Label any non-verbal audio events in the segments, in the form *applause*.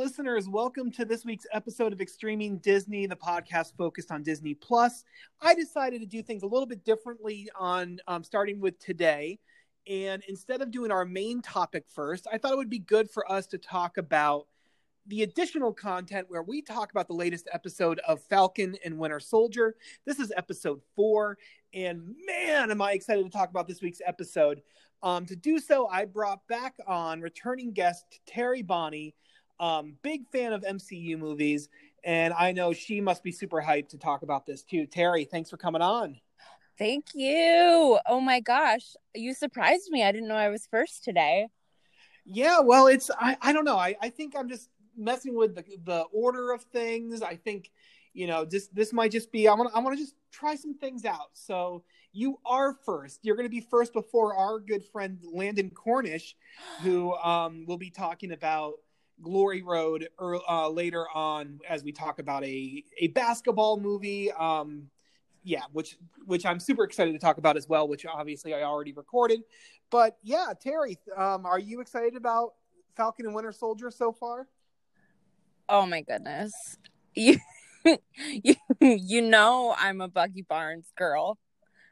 Listeners. Welcome to this week's episode of Extreming Disney, the podcast focused on Disney Plus. I decided to do things a little bit differently on um, starting with today. And instead of doing our main topic first, I thought it would be good for us to talk about the additional content where we talk about the latest episode of Falcon and Winter Soldier. This is episode four. And man, am I excited to talk about this week's episode. Um, to do so, I brought back on returning guest Terri Bonney um, big fan of MCU movies, and I know she must be super hyped to talk about this too. Terri, thanks for coming on. Thank you. Oh my gosh, you surprised me. I didn't know I was first today. Yeah, well, it's I, I don't know. I, I think I'm just messing with the the order of things. I think you know just this might just be I want I want to just try some things out. So you are first. You're going to be first before our good friend Landon Cornish, who um, will be talking about Glory Road uh, later on as we talk about a a basketball movie. Um, yeah, which which I'm super excited to talk about as well. Which obviously I already recorded, but yeah, Terri, um, are you excited about Falcon and Winter Soldier so far? Oh my goodness, you *laughs* you you know I'm a Bucky Barnes girl.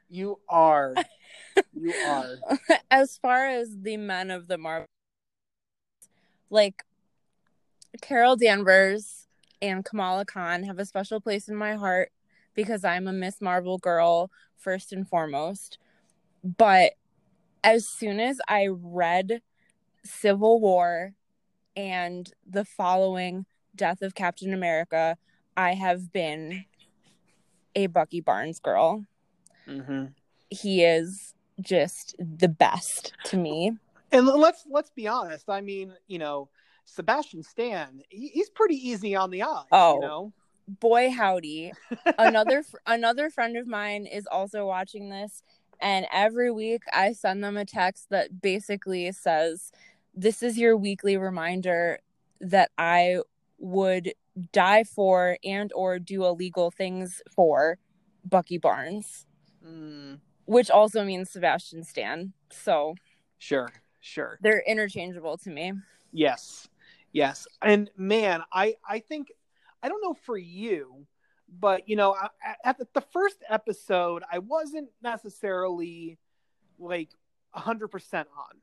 You are. You *laughs* are. as far as the men of the Marvel, like Carol Danvers and Kamala Khan have a special place in my heart because I'm a Miss Marvel girl first and foremost. But as soon as I read Civil War and the following Death of Captain America, I have been a Bucky Barnes girl. Mm-hmm. He is just the best to me. And let's let's be honest. I mean, you know, Sebastian Stan, he, he's pretty easy on the eye. Oh, you know? boy, howdy! *laughs* another another friend of mine is also watching this, and every week I send them a text that basically says, "This is your weekly reminder that I would die for and or do illegal things for Bucky Barnes." Mm. Which also means Sebastian Stan. So, sure, sure. They're interchangeable to me. Yes. Yes, and man, I I think I don't know for you, but you know, at the, first episode, I wasn't necessarily like hundred percent on,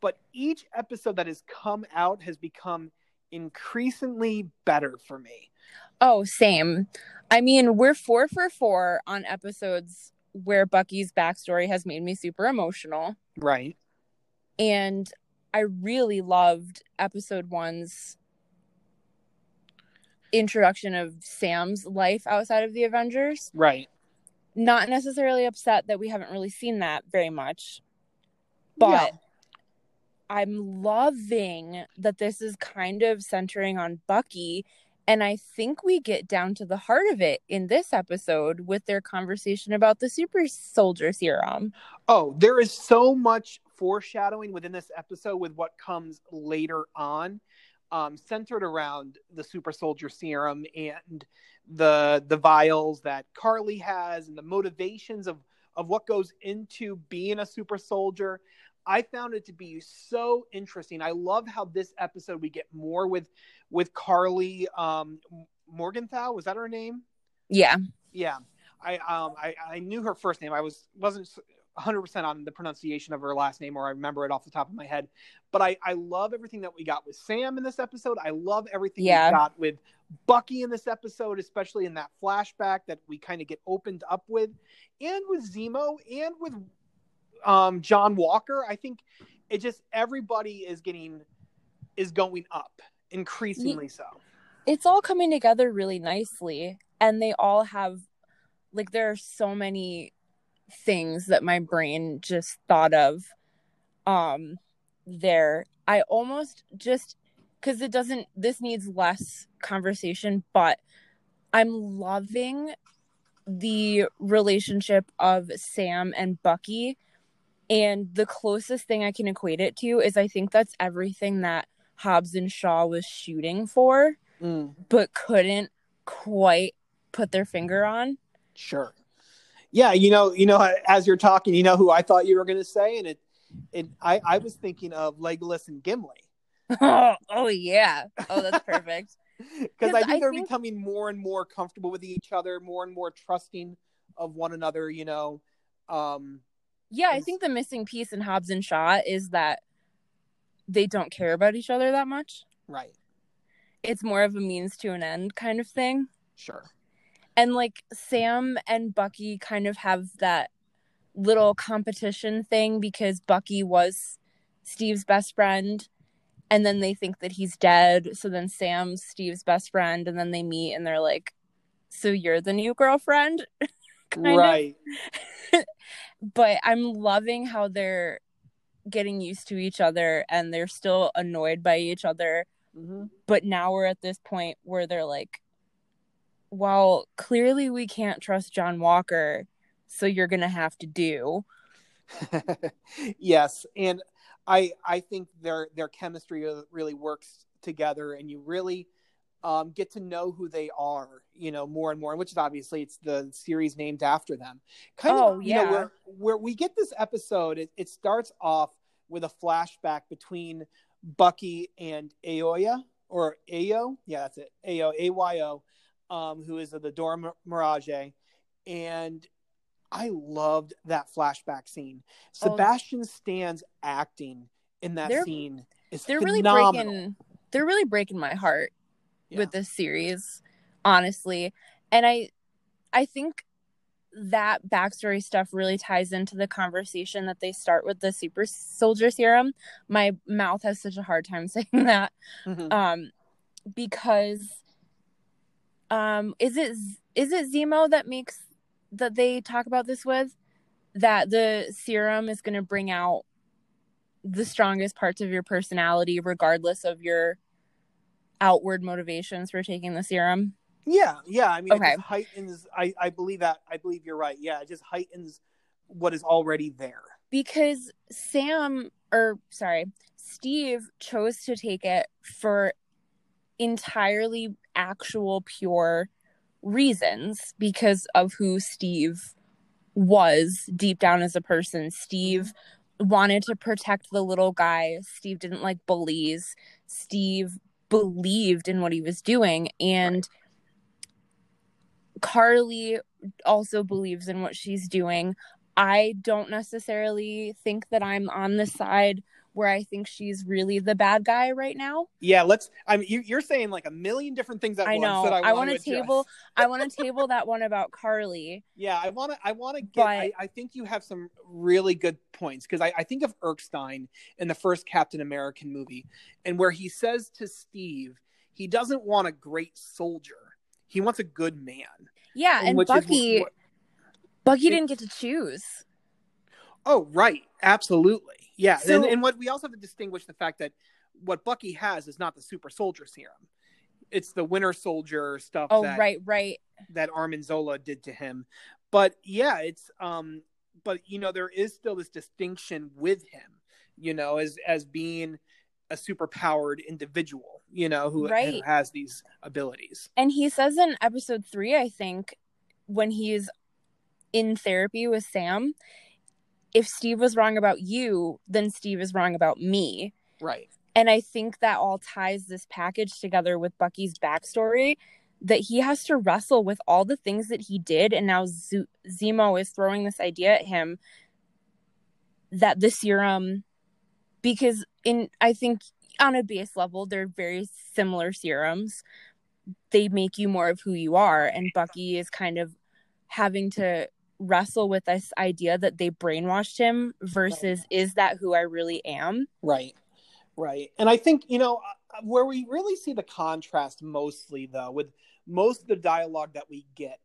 but each episode that has come out has become increasingly better for me. Oh, same. I mean, we're four for four on episodes where Bucky's backstory has made me super emotional. Right. And I really loved episode one's introduction of Sam's life outside of the Avengers. Right. Not necessarily upset that we haven't really seen that very much, but yeah. I'm loving that this is kind of centering on Bucky. And I think we get down to the heart of it in this episode with their conversation about the super soldier serum. Oh, there is so much foreshadowing within this episode with what comes later on, um, centered around the super soldier serum and the the vials that Karli has and the motivations of of what goes into being a super soldier. I found it to be so interesting. I love how this episode we get more with with Karli um, Morgenthau. Was that her name? Yeah, yeah. I um I, I knew her first name. I was wasn't 100% on the pronunciation of her last name or I remember it off the top of my head. But I, I love everything that we got with Sam in this episode. I love everything yeah. we got with Bucky in this episode, especially in that flashback that we kind of get opened up with, and with Zemo and with um, John Walker. I think it just everybody is getting is going up increasingly so. It's all coming together really nicely, and they all have like there are so many things that my brain just thought of um there. I almost just because it doesn't this needs less conversation but i'm loving the relationship of sam and bucky. And the closest thing i can equate it to is i think that's everything that hobbs and shaw was shooting for mm. but couldn't quite put their finger on. Sure yeah, you know, you know, as you're talking, you know who I thought you were going to say, and it, it, I, I was thinking of Legolas and Gimli. Oh, *laughs* oh yeah. Oh, that's perfect. *laughs* Because I think I they're think- becoming more and more comfortable with each other, more and more trusting of one another. You know, um, yeah, I think the missing piece in Hobbs and Shaw is that they don't care about each other that much. right? It's more of a means to an end kind of thing. Sure. And like Sam and Bucky kind of have that little competition thing because Bucky was Steve's best friend and then they think that he's dead. So then Sam's Steve's best friend and then they meet and they're like, So you're the new girlfriend? *laughs* Right. *laughs* But I'm loving how they're getting used to each other and they're still annoyed by each other. hmm But now we're at this point where they're like, Well, clearly we can't trust John Walker. So you're going to have to do. *laughs* yes, and I I think their their chemistry really works together, and you really um, get to know who they are, you know, more and more. Which is obviously it's the series named after them. Kind Oh, of, you know, yeah. where where we get this episode, it, it starts off with a flashback between Bucky and Aoya or Ayo, yeah, that's it, Ayo A Y O, um, who is the Dora Milaje, and I loved that flashback scene. Oh. Sebastian Stan's acting in that scene is They're really breaking they're really breaking my heart Yeah. with this series, honestly. And I I think that backstory stuff really ties into the conversation that they start with the super soldier serum. My mouth has such a hard time *laughs* saying that. Mhm. um because um is it is it Zemo that makes that they talk about this with that the serum is going to bring out the strongest parts of your personality regardless of your outward motivations for taking the serum Yeah, yeah. I mean, Okay. it just heightens. I, I believe that. I believe you're right. Yeah, it just heightens what is already there. because Sam or sorry, Steve chose to take it for entirely actual pure reasons because of who Steve was deep down as a person. Steve wanted to protect the little guy. Steve didn't like bullies. Steve believed in what he was doing and Karli also believes in what she's doing. I don't necessarily think that I'm on the side where I think she's really the bad guy right now. Yeah, let's. I mean, you, you're saying like a million different things at I once know. that I, I want to table. *laughs* I want to table that one about Karli. Yeah, I want to. I want to get. But- I, I think you have some really good points because I, I think of Erskine in the first Captain American movie, and where he says to Steve, he doesn't want a great soldier. He wants a good man. Yeah, and which is Bucky. what- Bucky didn't get to choose. Oh, right. Absolutely. Yeah. So- and, and what we also have to distinguish the fact that what Bucky has is not the super soldier serum. It's the winter soldier stuff Oh, that, right, right. that Arnim Zola did to him. But yeah, it's um but you know, there is still this distinction with him, you know, as as being a super powered individual, you know, who, who has these abilities. And he says in episode three, I think, when he's in therapy with Sam, if Steve was wrong about you, then Steve is wrong about me. Right. And I think that all ties this package together with Bucky's backstory that he has to wrestle with all the things that he did. And now Z- Zemo is throwing this idea at him that the serum, because in, I think on a base level, they're very similar serums. They make you more of who you are. And Bucky is kind of having to wrestle with this idea that they brainwashed him versus is that who I really am? Right. Right. And I think, you know, uh, where we really see the contrast mostly, though, with most of the dialogue that we get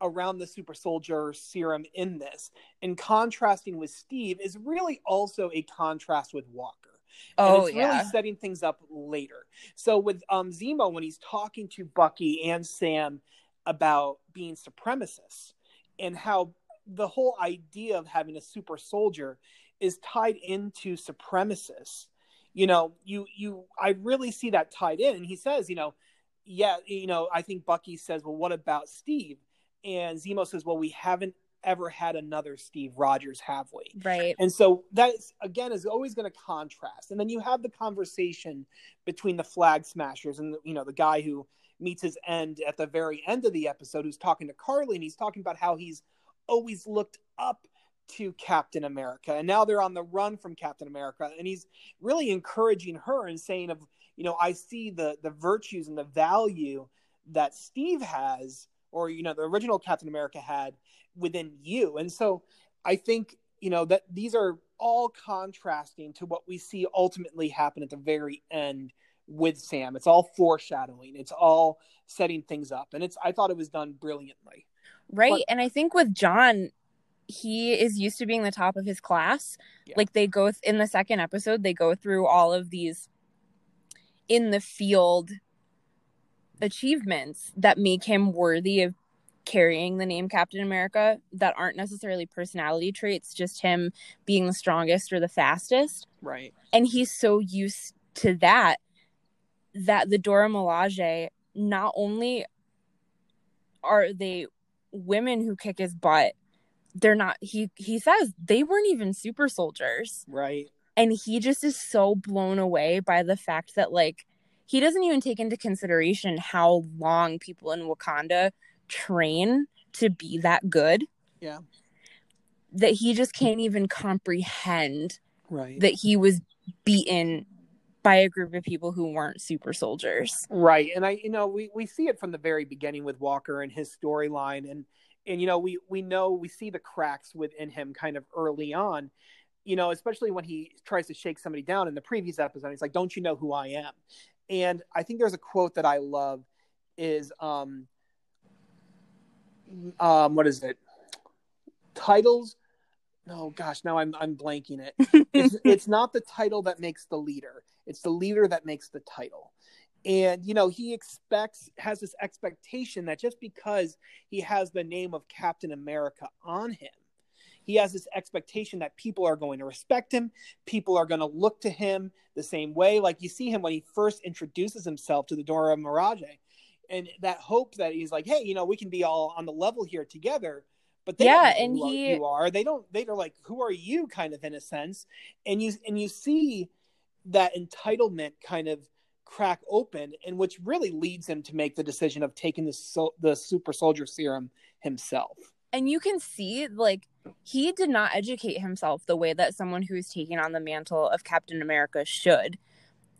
around the super soldier serum in this and contrasting with Steve is really also a contrast with Walker. And Oh, it's yeah. really setting things up later. So with um Zemo, when he's talking to Bucky and Sam about being supremacists and how the whole idea of having a super soldier is tied into supremacists. You know, you you I really see that tied in. And he says, you know, yeah, you know, I think Bucky says, well, what about Steve? And Zemo says, well, we haven't ever had another Steve Rogers, have we? Right. And so that is, again is always going to contrast. And then you have the conversation between the flag smashers and you know the guy who meets his end at the very end of the episode who's talking to Karli and he's talking about how he's always looked up to Captain America and now they're on the run from Captain America and he's really encouraging her and saying of you know I see the the virtues and the value that Steve has or you know the original Captain America had within you. And so I think you know that these are all contrasting to what we see ultimately happen at the very end with Sam. It's all foreshadowing. It's all setting things up, and it's I thought it was done brilliantly. Right, But- and I think with John, he is used to being the top of his class. Yeah. Like they go th- in the second episode, they go through all of these in the field achievements that make him worthy of carrying the name Captain America that aren't necessarily personality traits, just him being the strongest or the fastest. Right. and he's so used to that that the Dora Milaje not only are they women who kick his butt they're not he he says they weren't even super soldiers Right. and he just is so blown away by the fact that like he doesn't even take into consideration how long people in Wakanda train to be that good Yeah. that he just can't even comprehend Right. that he was beaten by a group of people who weren't super soldiers. Right. And I, you know, we, we see it from the very beginning with Walker and his storyline. And, and, you know, we, we know, we see the cracks within him kind of early on, you know, especially when he tries to shake somebody down in the previous episode. He's like, don't you know who I am? And I think there's a quote that I love is, um, um, what is it? Titles. No, gosh, now I'm, I'm blanking it. *laughs* it's, it's not the title that makes the leader it's the leader that makes the title. And you know he expects has this expectation that just because he has the name of captain america on him he has this expectation that people are going to respect him people are going to look to him the same way. Like you see him when he first introduces himself to the dora milaje and that hope that he's like hey you know we can be all on the level here together. But they Yeah, and who he- you are. They don't they're like who are you? kind of in a sense. And you and you see that entitlement kind of crack open and which really leads him to make the decision of taking the the super soldier serum himself. And you can see, like, he did not educate himself the way that someone who's taking on the mantle of Captain America should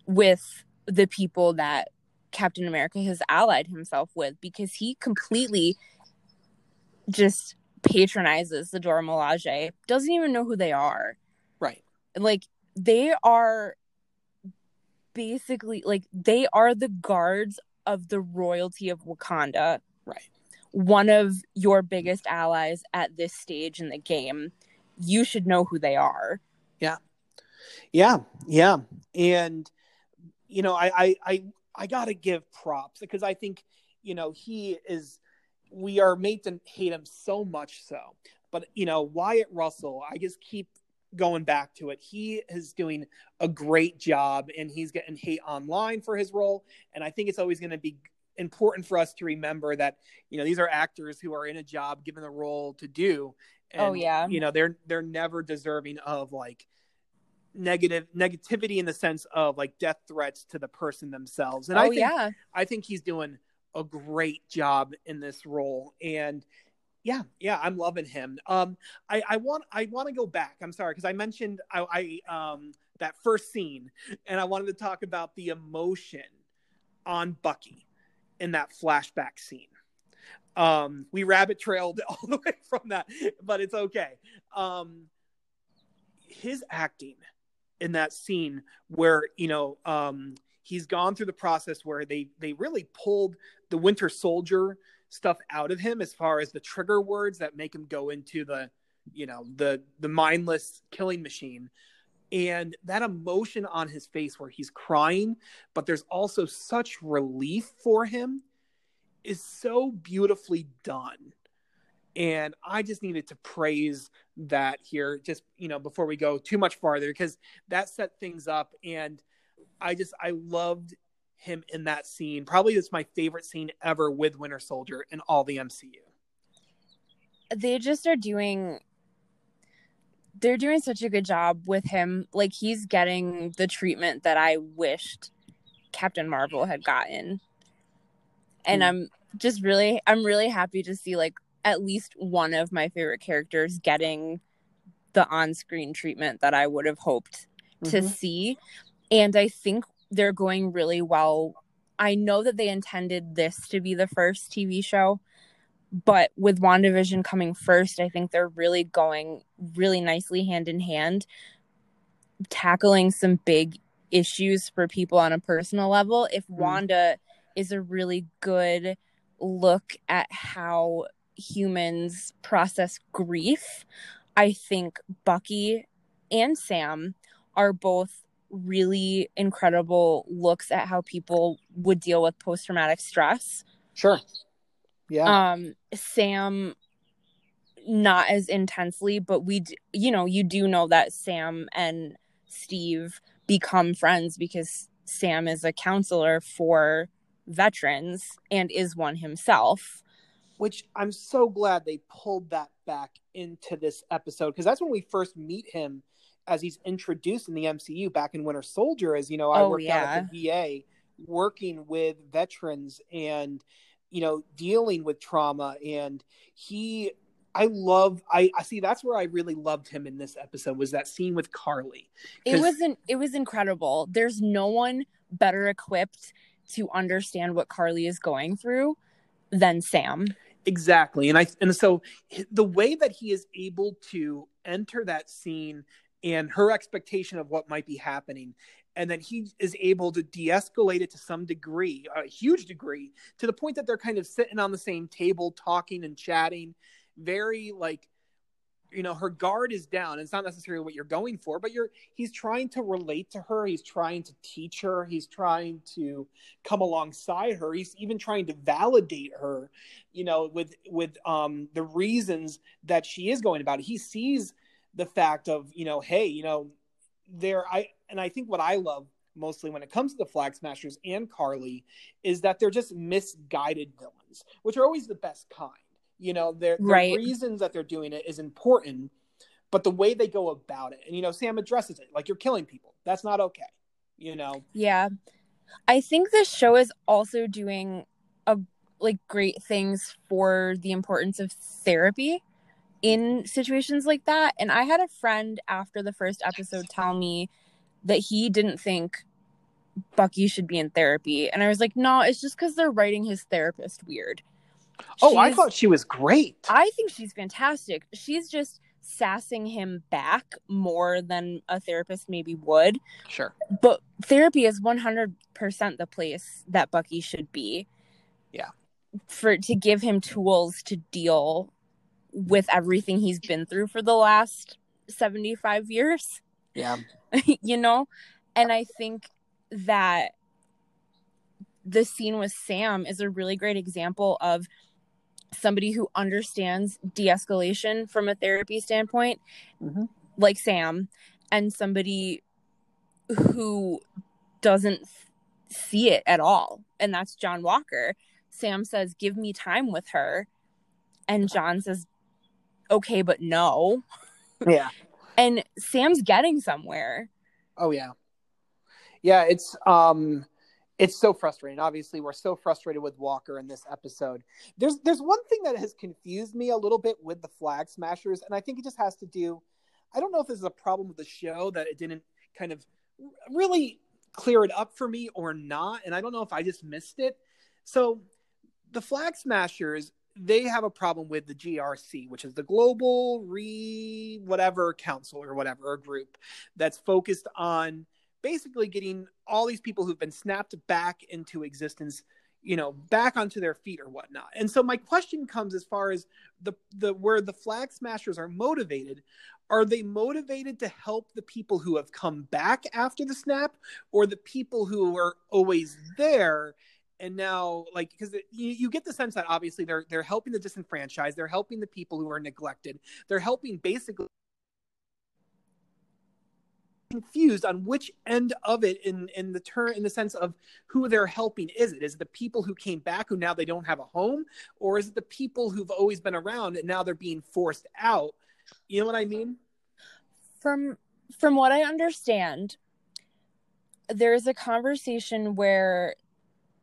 with the people that Captain America has allied himself with because he completely just patronizes the Dora Milaje, doesn't even know who they are. right. Like they are basically like they are the guards of the royalty of Wakanda. right One of your biggest allies at this stage in the game. You should know who they are. yeah yeah Yeah. and you know i i i, I gotta give props because i think you know he is we are made to hate him so much so but you know wyatt russell i just keep going back to it. He is doing a great job and he's getting hate online for his role. And i think it's always going to be important for us to remember that you know these are actors who are in a job given a role to do. Oh, and, Oh, yeah. you know they're they're never deserving of like negative negativity in the sense of like death threats to the person themselves. And oh i think yeah. I think he's doing a great job in this role, and yeah, yeah, I'm loving him. Um, I, I want I want to go back. I'm sorry because I mentioned I, I um that first scene, and I wanted to talk about the emotion on Bucky in that flashback scene. Um, we rabbit trailed *laughs* all the way from that, but it's okay. Um, his acting in that scene where you know um he's gone through the process where they they really pulled the winter soldier stuff out of him as far as the trigger words that make him go into the you know the the mindless killing machine. And that emotion on his face where he's crying but there's also such relief for him is so beautifully done. And i just needed to praise that here just you know before we go too much farther because that set things up. And i just i loved him in that scene probably it's my favorite scene ever with winter soldier in all the mcu they just are doing they're doing such a good job with him. Like he's getting the treatment that I wished Captain Marvel had gotten. And mm. I'm just really I'm really happy to see like at least one of my favorite characters getting the on-screen treatment that I would have hoped mm-hmm. to see. And I think they're going really well. I know that they intended this to be the first TV show, but with WandaVision coming first, I think they're really going really nicely hand in hand, tackling some big issues for people on a personal level. If mm. Wanda is a really good look at how humans process grief, I think Bucky and Sam are both really incredible looks at how people would deal with post traumatic stress. Sure. Yeah. Um, Sam, not as intensely, but we, d- you know, you do know that Sam and Steve become friends because Sam is a counselor for veterans and is one himself. Which I'm so glad they pulled that back into this episode because that's when we first meet him as he's introduced in the MCU back in Winter Soldier. As you know, I oh, worked yeah. out at the VA working with veterans and you know dealing with trauma and he I love I, I see that's where I really loved him in this episode was that scene with Karli. It wasn't it was incredible. There's no one better equipped to understand what Karli is going through than Sam. Exactly. And I and so the way that he is able to enter that scene and her expectation of what might be happening. And then he is able to de-escalate it to some degree a huge degree to the point that they're kind of sitting on the same table talking and chatting. Very like you know her guard is down. It's not necessarily what you're going for but you're he's trying to relate to her. He's trying to teach her. He's trying to come alongside her. He's even trying to validate her you know with with um the reasons that she is going about it. He sees the fact of you know hey you know there i and I think what I love mostly when it comes to the Flag Smashers and karli is that they're just misguided villains, which are always the best kind. You know, their, right. reasons that they're doing it is important, but the way they go about it, and you know, Sam addresses it like you're killing people. That's not okay. You know. Yeah, I think this show is also doing a like great things for the importance of therapy in situations like that. And I had a friend after the first episode tell me that he didn't think Bucky should be in therapy. And I was like, no, it's just because they're writing his therapist weird. Oh, she's, I thought she was great. I think she's fantastic. She's just sassing him back more than a therapist maybe would. Sure. But therapy is 100% the place that Bucky should be. Yeah. For to give him tools to deal with everything he's been through for the last 75 years. Yeah. *laughs* you know? And I think that the scene with Sam is a really great example of somebody who understands de escalation from a therapy standpoint, mm-hmm. like Sam, and somebody who doesn't see it at all. And that's John Walker. Sam says, Give me time with her. And John says, Okay, but no. Yeah *laughs* and Sam's getting somewhere. Oh yeah. Yeah, it's um it's so frustrating. Obviously, we're so frustrated with Walker in this episode. There's there's one thing that has confused me a little bit with the Flag Smashers, and I think it just has to do. I don't know if this is a problem with the show that it didn't kind of really clear it up for me or not, and I don't know if I just missed it. So, the Flag Smashers they have a problem with the GRC, which is the Global Re whatever Council or whatever or group that's focused on basically getting all these people who've been snapped back into existence, you know, back onto their feet or whatnot. And so my question comes as far as the the where the flag smashers are motivated. Are they motivated to help the people who have come back after the snap, or the people who are always there? And now like because you, you get the sense that obviously they're they're helping the disenfranchised they're helping the people who are neglected they're helping basically confused on which end of it in in the turn in the sense of who they're helping. Is it is it the people who came back who now they don't have a home or is it the people who've always been around and now they're being forced out? You know what i mean? From from what i understand there's a conversation where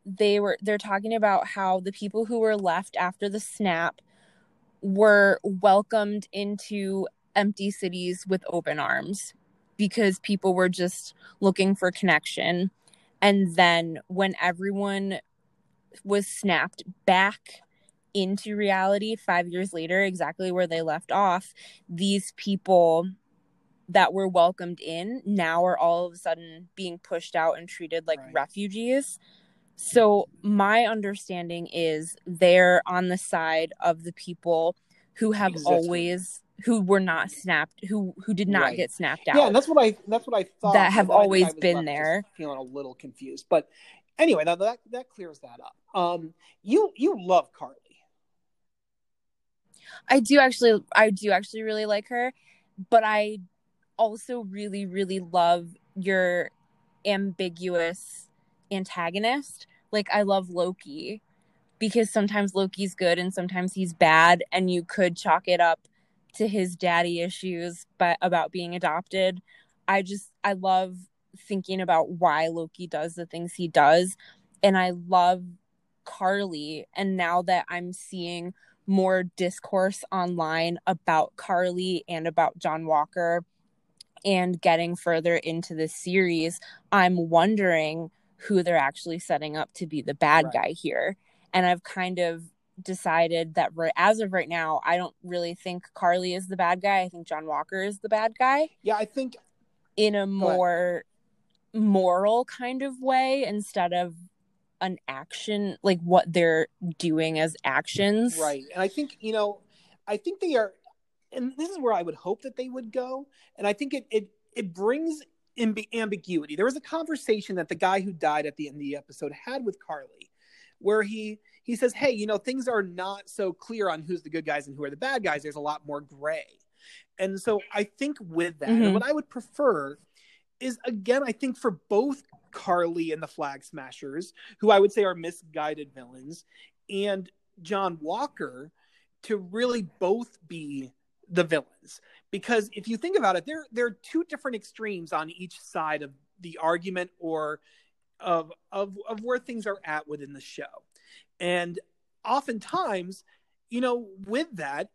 they were they're talking about how the people who were left after the snap were welcomed into empty cities with open arms because people were just looking for connection and then when everyone was snapped back into reality 5 years later exactly where they left off these people that were welcomed in now are all of a sudden being pushed out and treated like right. refugees so my understanding is they're on the side of the people who have exactly. always who were not snapped who who did not right. get snapped out. Yeah, and that's what I that's what I thought that have always been there. Feeling a little confused, but anyway, that, that that clears that up. Um, you you love Karli. I do actually I do actually really like her, but I also really really love your ambiguous antagonist. Like I love Loki because sometimes Loki's good and sometimes he's bad and you could chalk it up to his daddy issues but about being adopted. I just I love thinking about why Loki does the things he does and I love Karli and now that I'm seeing more discourse online about Karli and about John Walker and getting further into the series, I'm wondering who they're actually setting up to be the bad right. guy here. And I've kind of decided that right, as of right now, I don't really think Karli is the bad guy. I think John Walker is the bad guy. Yeah, I think in a more moral kind of way instead of an action like what they're doing as actions. Right. And I think, you know, I think they are and this is where I would hope that they would go. And I think it it it brings ambiguity. There was a conversation that the guy who died at the end of the episode had with Karli, where he he says, "Hey, you know, things are not so clear on who's the good guys and who are the bad guys. There's a lot more gray." And so I think with that, mm-hmm. what I would prefer is again, I think for both Karli and the Flag Smashers, who I would say are misguided villains, and John Walker, to really both be the villains. Because if you think about it there there are two different extremes on each side of the argument or of of of where things are at within the show. And oftentimes you know with that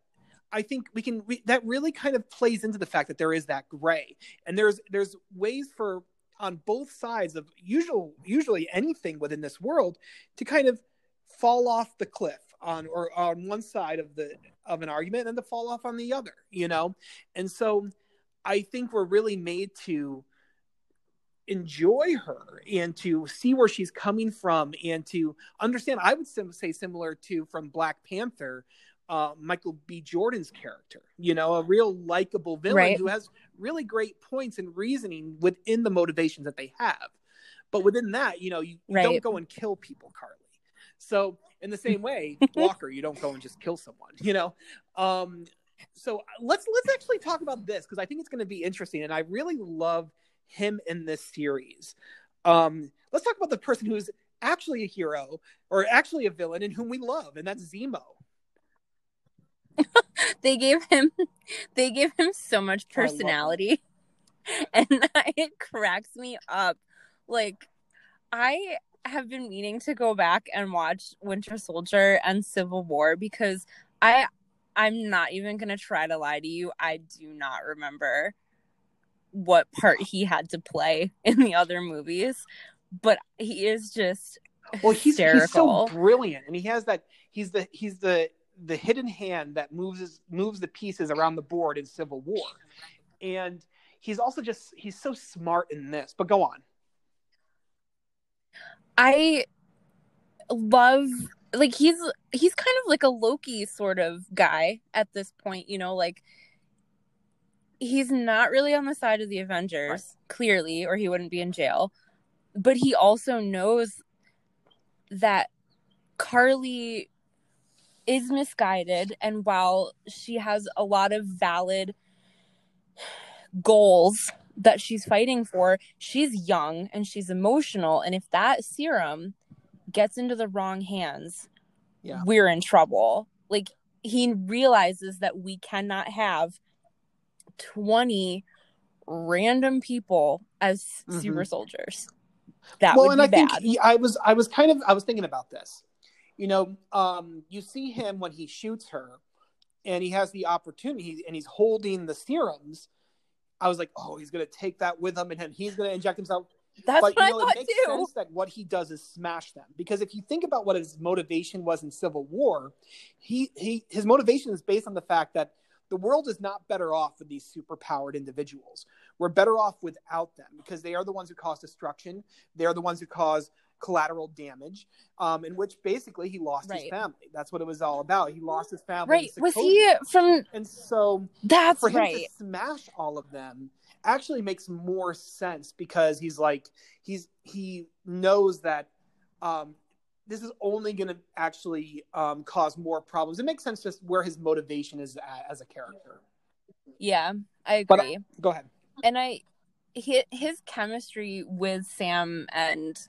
i think we can we, that really kind of plays into the fact that there is that gray. And there's there's ways for on both sides of usual usually anything within this world to kind of fall off the cliff on or on one side of the of an argument and to fall off on the other you know and so i think we're really made to enjoy her and to see where she's coming from and to understand i would say similar to from black panther uh, michael b jordan's character you know a real likable villain right. who has really great points and reasoning within the motivations that they have but within that you know you, you right. don't go and kill people karli so in the same way, *laughs* Walker, you don't go and just kill someone, you know. Um, so let's let's actually talk about this because I think it's going to be interesting, and I really love him in this series. Um, let's talk about the person who's actually a hero or actually a villain and whom we love, and that's Zemo. *laughs* they gave him *laughs* they gave him so much personality and it cracks me up like i have been meaning to go back and watch Winter Soldier and Civil War because I I'm not even going to try to lie to you. I do not remember what part he had to play *laughs* in the other movies, but he is just well, he's, he's so brilliant, and he has that. He's the he's the the hidden hand that moves moves the pieces around the board in Civil War, and he's also just he's so smart in this. But go on. I love like he's he's kind of like a Loki sort of guy at this point, you know, like he's not really on the side of the Avengers, clearly, or he wouldn't be in jail. But he also knows that Karli is misguided and while she has a lot of valid goals that she's fighting for. She's young and she's emotional. And if that serum gets into the wrong hands, Yeah. we're in trouble. Like he realizes that we cannot have 20 random people as Mhm. super soldiers. That well, would and be I bad. think he, I was I was kind of I was thinking about this. You know, um, you see him when he shoots her, and he has the opportunity, and he's holding the serums. I was like, oh, he's gonna take that with him, and then he's gonna inject himself. That's but what you know, I thought it makes too. sense that what he does is smash them. Because if you think about what his motivation was in Civil War, he he his motivation is based on the fact that the world is not better off with these superpowered individuals. We're better off without them because they are the ones who cause destruction. They are the ones who cause collateral damage. Um, in which basically he lost his family. That's what it was all about. He lost his family. Right. Was he from And so that's for him right. to smash all of them actually makes more sense because he's like he's he knows that um this is only going to actually um, cause more problems. It makes sense just where his motivation is at, as a character. Yeah, I But- agree. Go ahead. and I his, his chemistry with Sam and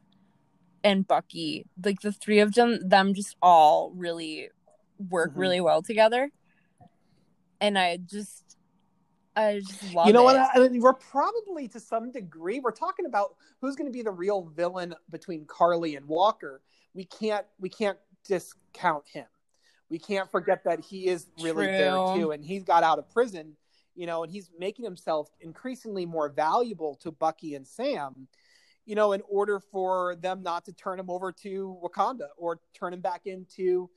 and Bucky, like the three of them, them just all really work Mhm. really well together. And I just, I just love you know it. what? I mean, we're probably to some degree we're talking about who's going to be the real villain between Karli and Walker. We can't we can't discount him. We can't forget that he is really there too, and he's got out of prison. You know, and he's making himself increasingly more valuable to Bucky and Sam. You know, in order for them not to turn him over to Wakanda or turn him back into,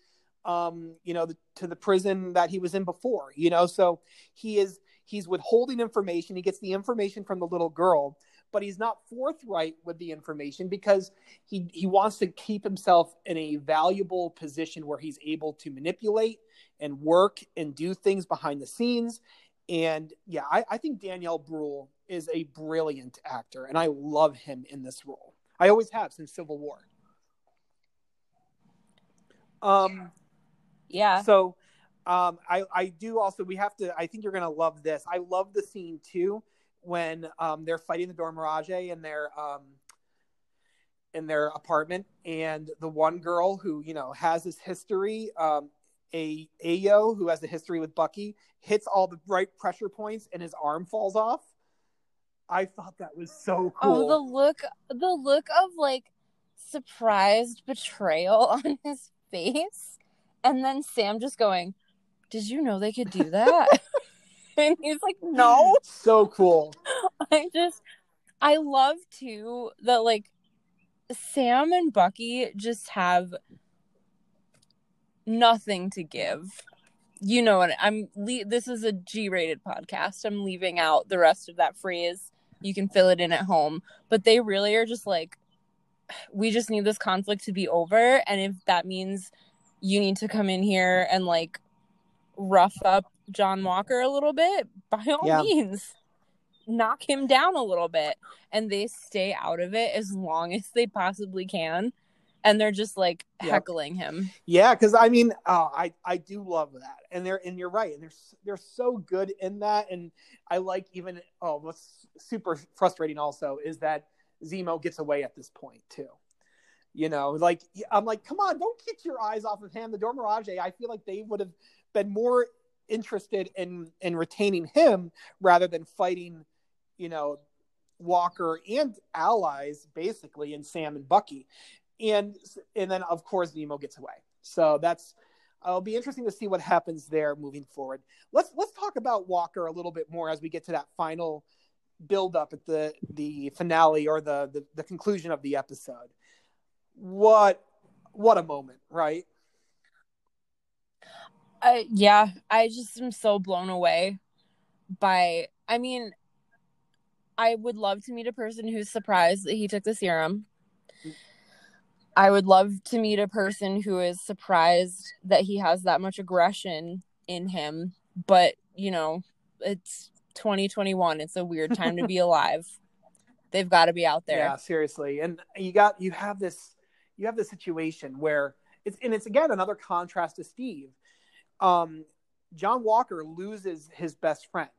um, you know, the, to the prison that he was in before. You know, so he is he's withholding information. He gets the information from the little girl, but he's not forthright with the information because he he wants to keep himself in a valuable position where he's able to manipulate and work and do things behind the scenes. And yeah, I, I think Daniel Brühl is a brilliant actor, and I love him in this role. I always have since Civil War. Um, yeah, so um, I, I do also, we have to, I think you're going to love this. I love the scene too when um, they're fighting the Dora Milaje in their, um, in their apartment. And the one girl who, you know, has this history, um, a Ayo who has a history with Bucky hits all the right pressure points and his arm falls off. I thought that was so cool. oh the look, the look of like surprised betrayal *laughs* on his face, and then Sam just going, "Did you know they could do that?" *laughs* *laughs* and he's like, "No." so cool. I just I love too that like Sam and Bucky just have nothing to give. You know what I'm le- this is a G-rated podcast. I'm leaving out the rest of that phrase. You can fill it in at home, but they really are just like we just need this conflict to be over. And if that means you need to come in here and like rough up John Walker a little bit, by all Yeah. means knock him down a little bit. And they stay out of it as long as they possibly can and they're just like Yep. heckling him Yeah, because I mean, uh, I I do love that, and they're and you're right, and they're they're so good in that, and I like even oh, what's super frustrating also is that Zemo gets away at this point too. You know, like I'm like, come on, don't get your eyes off of him. The Dora Milaje, I feel like they would have been more interested in in retaining him rather than fighting, you know, Walker and allies basically, and Sam and Bucky and and then of course Zemo gets away. So that's it'll be interesting to see what happens there moving forward. Let's let's talk about Walker a little bit more as we get to that final build up at the the finale or the the, the conclusion of the episode. What what a moment, right? I, yeah i just am so blown away by i mean i would love to meet a person who's surprised that he took the serum i would love to meet a person who is surprised that he has that much aggression in him but you know it's 2021 it's a weird time to be *laughs* alive they've got to be out there Yeah, seriously. And you got you have this you have this situation where it's and it's again another contrast to Steve. Um, John Walker loses his best friend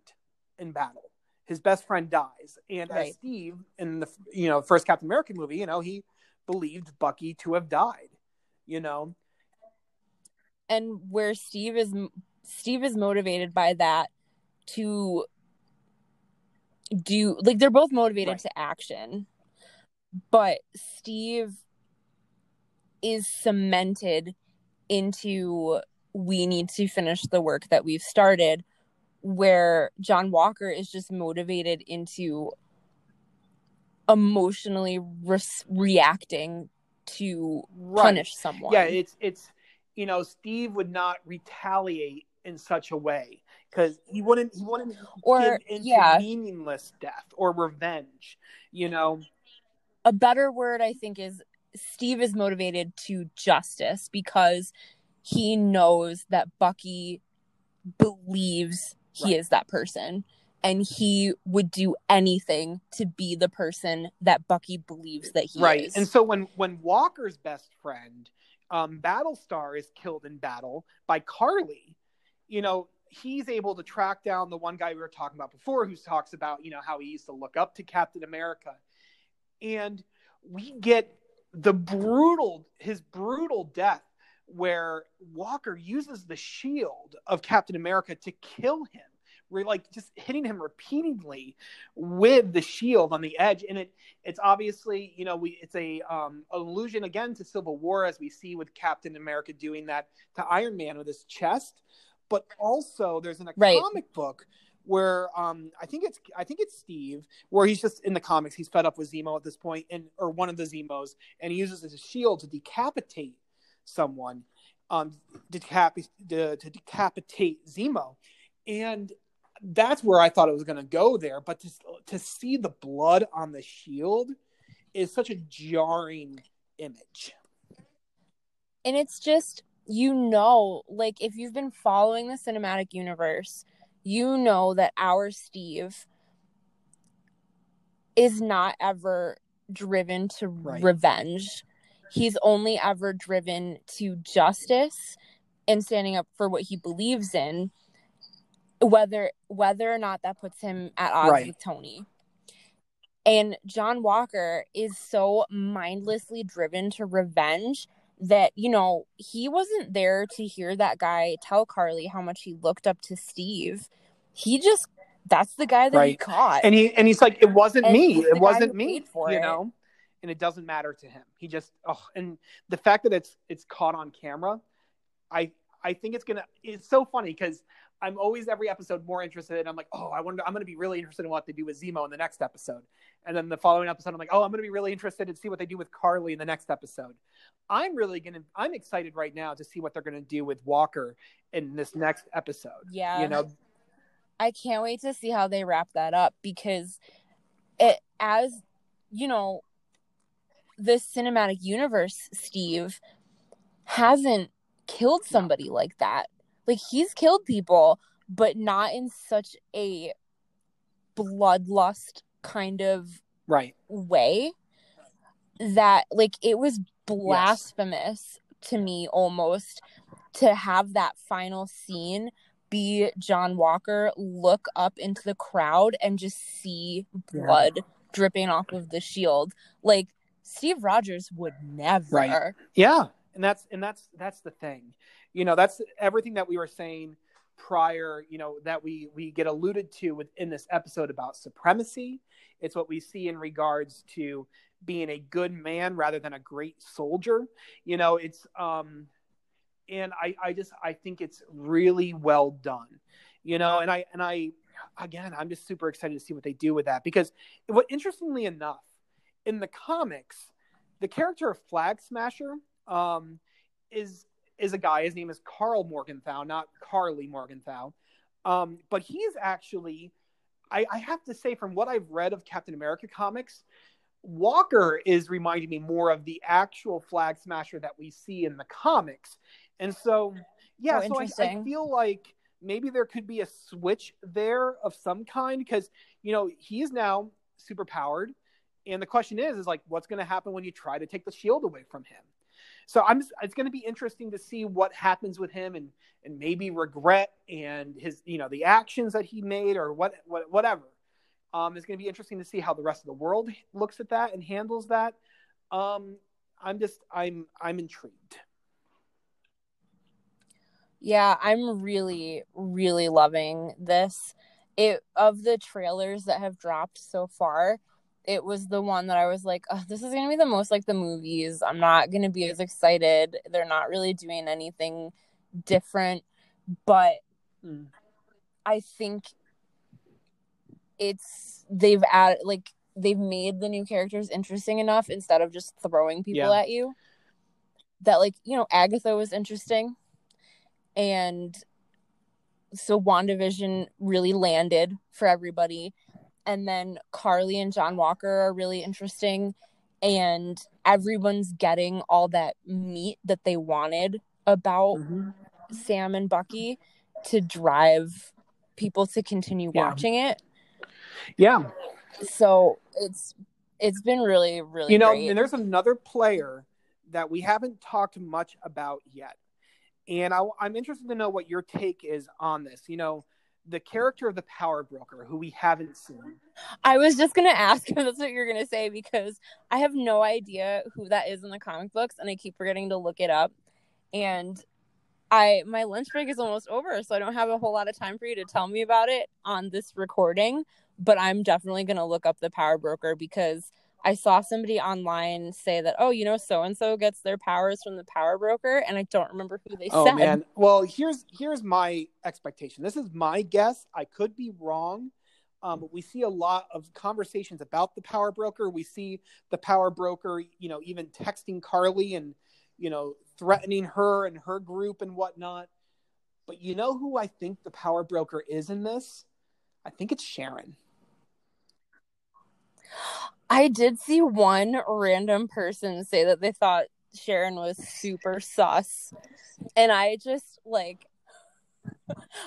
in battle, his best friend dies, and Right. as Steve in the you know first Captain America movie, you know he believed Bucky to have died. You know, and where Steve is Steve is motivated by that to do like they're both motivated Right. to action but Steve is cemented into we need to finish the work that we've started where John Walker is just motivated into emotionally res- reacting to right. punish someone Yeah, it's it's you know Steve would not retaliate in such a way because he wouldn't he wouldn't Or, into yeah. meaningless death or revenge. You know, a better word I think is Steve is motivated to justice because he knows that Bucky believes he Right. is that person and he would do anything to be the person that Bucky believes that he right. is. And so when when Walker's best friend, um, Battlestar, is killed in battle by Karli, you know. He's able to track down the one guy we were talking about before, who talks about you know how he used to look up to Captain America, and we get the brutal his brutal death where Walker uses the shield of Captain America to kill him. We're like just hitting him repeatedly with the shield on the edge, and it it's obviously you know we it's a um allusion again to Civil War as we see with Captain America doing that to Iron Man with his chest, but also there's in a Right. comic book where um I think it's I think it's Steve where he's just in the comics he's fed up with Zemo at this point and or one of the Zemos and he uses his shield to decapitate someone um decap- to, to decapitate Zemo. And that's where I thought it was going to go there but to to see the blood on the shield is such a jarring image. And it's just you know like if you've been following the cinematic universe you know that our steve is not ever driven to Right. revenge. He's only ever driven to justice and standing up for what he believes in whether whether or not that puts him at odds Right. with tony and John Walker is so mindlessly driven to revenge that, you know, he wasn't there to hear that guy tell Karli how much he looked up to Steve. He just, that's the guy that he caught. and he and he's like it wasn't And me it wasn't me for you it. know and it doesn't matter to him he just oh and the fact that it's it's caught on camera i i think it's gonna it's so funny because i'm always every episode more interested i'm like oh i wonder i'm gonna be really interested in what they do with zemo in the next episode. And then the following episode i'm like oh i'm gonna be really interested to see what they do with karli in the next episode. I'm really gonna i'm excited right now to see what they're gonna do with walker in this next episode. Yeah. you know? I can't wait to see how they wrap that up because it as you know the cinematic universe Steve hasn't killed somebody like that. Like he's killed people but not in such a bloodlust kind of right way that like it was blasphemous to me almost to have that final scene be John Walker look up into the crowd and just see Yeah. blood dripping off of the shield. Like Steve Rogers would never. Right. Yeah, and that's and that's that's the thing. You know, that's everything that we were saying prior. You know, that we we get alluded to within this episode about supremacy. It's what we see in regards to being a good man rather than a great soldier. You know, it's um, and I I just I think it's really well done. You know, and I and I again I'm just super excited to see what they do with that because what interestingly enough in the comics the character of Flag Smasher um, is is a guy. His name is Carl Morgenthau, not Karli Morgenthau. Um, but he's actually, I, I have to say, from what I've read of Captain America comics, Walker is reminding me more of the actual Flag Smasher that we see in the comics. And so, yeah, Oh, so I, I feel like maybe there could be a switch there of some kind because you know he is now super powered and the question is is like what's going to happen when you try to take the shield away from him so i'm just, it's going to be interesting to see what happens with him and and maybe regret and his you know the actions that he made or what, what whatever Um, it's going to be interesting to see how the rest of the world looks at that and handles that. Um, I'm just I'm I'm intrigued. Yeah, I'm really really loving this. It of the trailers that have dropped so far, it was the one that I was like, oh, this is going to be the most like the movies. I'm not going to be as excited. They're not really doing anything different, but mm. I think it's they've added like they've made the new characters interesting enough instead of just throwing people yeah. at you. That like, you know, Agatha was interesting and so WandaVision really landed for everybody and then Karli and John Walker are really interesting and everyone's getting all that meat that they wanted about mm-hmm. Sam and Bucky to drive people to continue yeah. watching it. Yeah. So it's it's been really really You know, great. and there's another player that we haven't talked much about yet. And I, I'm interested to know what your take is on this. You know, the character of the power broker who we haven't seen. I was just gonna ask if that's what you're gonna say because I have no idea who that is in the comic books and I keep forgetting to look it up. And I my lunch break is almost over, so I don't have a whole lot of time for you to tell me about it on this recording. But I'm definitely gonna look up the power broker because I saw somebody online say that, oh, you know, so and so gets their powers from the power broker, and I don't remember who they oh, said. man, well, here's here's my expectation. This is my guess. I could be wrong, um, but we see a lot of conversations about the power broker. We see the power broker, you know, even texting Karli and you know threatening her and her group and whatnot. But you know who I think the power broker is in this? I think it's Sharon. I did see one random person say that they thought Sharon was super sus. And I just like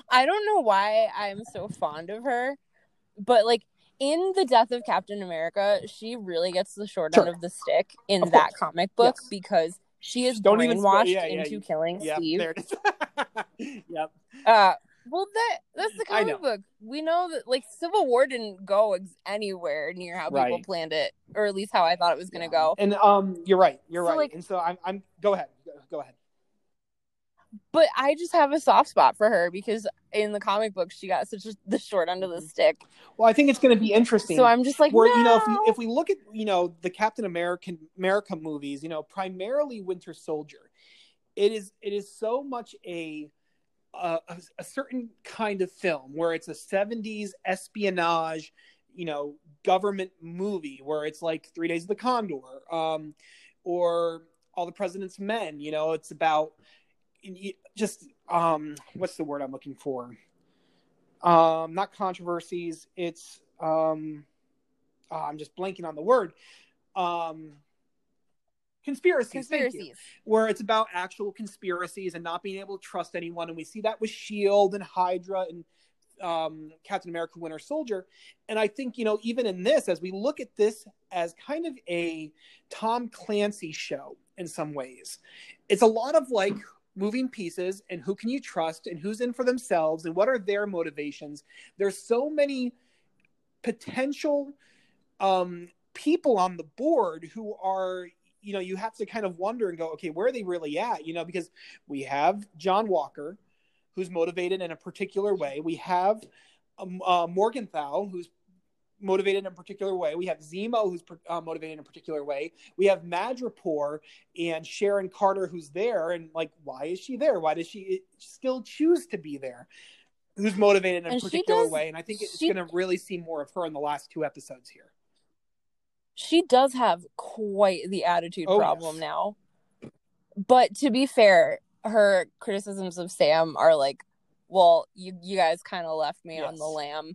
I don't know why I'm so fond of her, but like in the death of Captain America, she really gets the short sure. end of the stick in of that comic book yes. because she is Don't brainwashed yeah, yeah, into killing Steve. *laughs* yep. Uh, well, that that's the comic book. We know that like Civil War didn't go ex- anywhere near how right. people planned it, or at least how I thought it was going to yeah. go. And um, you're right. You're so, right. Like, and so I'm. I'm. Go ahead. Go ahead. But I just have a soft spot for her because in the comic book she got such a, the short end of the mm-hmm. stick. Well, I think it's going to be interesting. So I'm just like, where no. you know, if we if we look at you know the Captain American America movies, you know, primarily Winter Soldier, it is it is so much a a, a, certain kind of film where it's a 70s espionage you know government movie where it's like three days of the condor um, or all the president's men you know it's about just um, what's the word i'm looking for? Um, not controversies it's oh, i'm just blanking on the word. Um, conspiracies, conspiracies. where it's about actual conspiracies and not being able to trust anyone. And we see that with Shield and Hydra and um, Captain America: Winter Soldier. And I think you know, even in this, as we look at this as kind of a Tom Clancy show in some ways, it's a lot of like moving pieces and who can you trust and who's in for themselves and what are their motivations. There's so many potential um, people on the board who are you know you have to kind of wonder and go okay where are they really at you know because we have john walker who's motivated in a particular way we have um, uh, morgenthau who's motivated in a particular way. We have Zemo, who's uh, motivated in a particular way. We have Madripoor and Sharon Carter, who's there. And like, why is she there? Why does she still choose to be there? Who's motivated in a and particular does, way? And I think it's she... going to really see more of her in the last two episodes here she does have quite the attitude oh, problem yes. now. But to be fair, her criticisms of Sam are like, well, you you guys kind of left me yes. on the lam.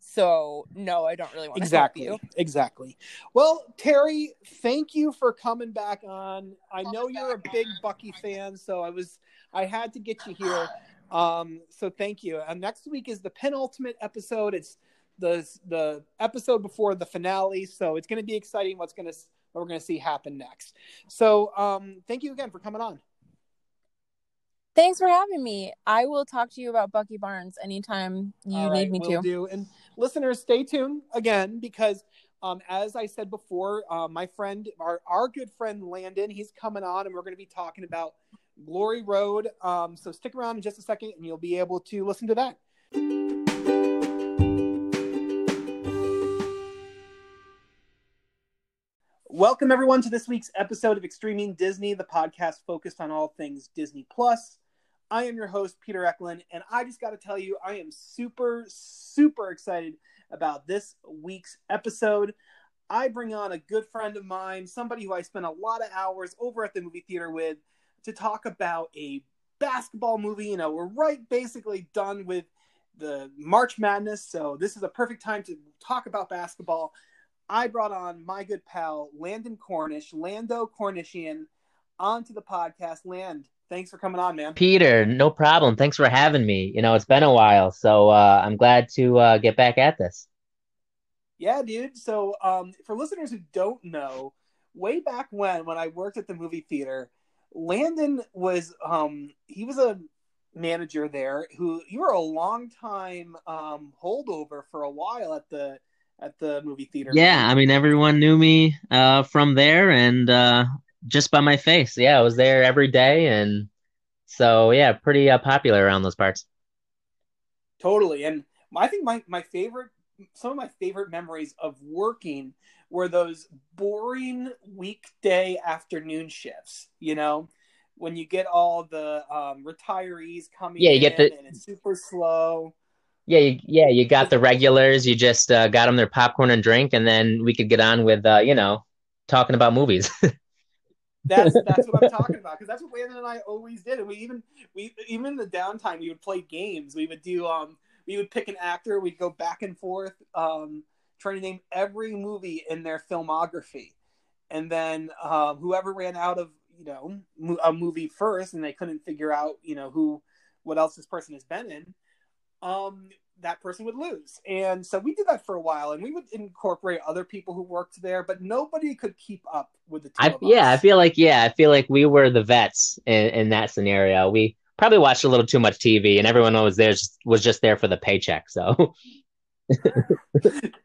So no, I don't really want exactly, to exactly Exactly. Well, Terri, thank you for coming back on. I know you're a big Bucky fan, so I was I had to get you here. Um, so thank you. And next week is the penultimate episode. It's the the episode before the finale, so it's going to be exciting. What's going to what we're going to see happen next. So, um, thank you again for coming on. Thanks for having me. I will talk to you about Bucky Barnes anytime you right, need me we'll to. Do. And listeners, stay tuned again because, um, as I said before, uh, my friend, our our good friend Landon, he's coming on, and we're going to be talking about Glory Road. Um, so stick around in just a second, and you'll be able to listen to that. Welcome everyone to this week's episode of Extreming Disney, the podcast focused on all things Disney Plus. I am your host Peter Eklund, and I just got to tell you, I am super, super excited about this week's episode. I bring on a good friend of mine, somebody who I spent a lot of hours over at the movie theater with, to talk about a basketball movie. You know, we're right basically done with the March Madness, so this is a perfect time to talk about basketball. I brought on my good pal Landon Cornish, Lando Cornishian, onto the podcast. Land, thanks for coming on, man. Peter, no problem. Thanks for having me. You know, it's been a while, so uh, I'm glad to uh, get back at this. Yeah, dude. So, um, for listeners who don't know, way back when, when I worked at the movie theater, Landon was um, he was a manager there who you were a long time um, holdover for a while at the at the movie theater. Yeah, I mean everyone knew me uh, from there and uh, just by my face. Yeah, I was there every day, and so yeah, pretty uh, popular around those parts. Totally, and I think my my favorite, some of my favorite memories of working were those boring weekday afternoon shifts. You know, when you get all the um, retirees coming. Yeah, you get the and it's super slow. Yeah, you, yeah, you got the regulars. You just uh, got them their popcorn and drink, and then we could get on with uh, you know talking about movies. *laughs* that's that's what I'm talking about because that's what Landon and I always did, and we even we even in the downtime we would play games. We would do um we would pick an actor. We'd go back and forth um trying to name every movie in their filmography, and then um, whoever ran out of you know a movie first, and they couldn't figure out you know who what else this person has been in um, that person would lose. And so we did that for a while, and we would incorporate other people who worked there, but nobody could keep up with the I, yeah, I feel like yeah, I feel like we were the vets in, in that scenario. We probably watched a little too much TV, and everyone was there was just there for the paycheck. So. *laughs*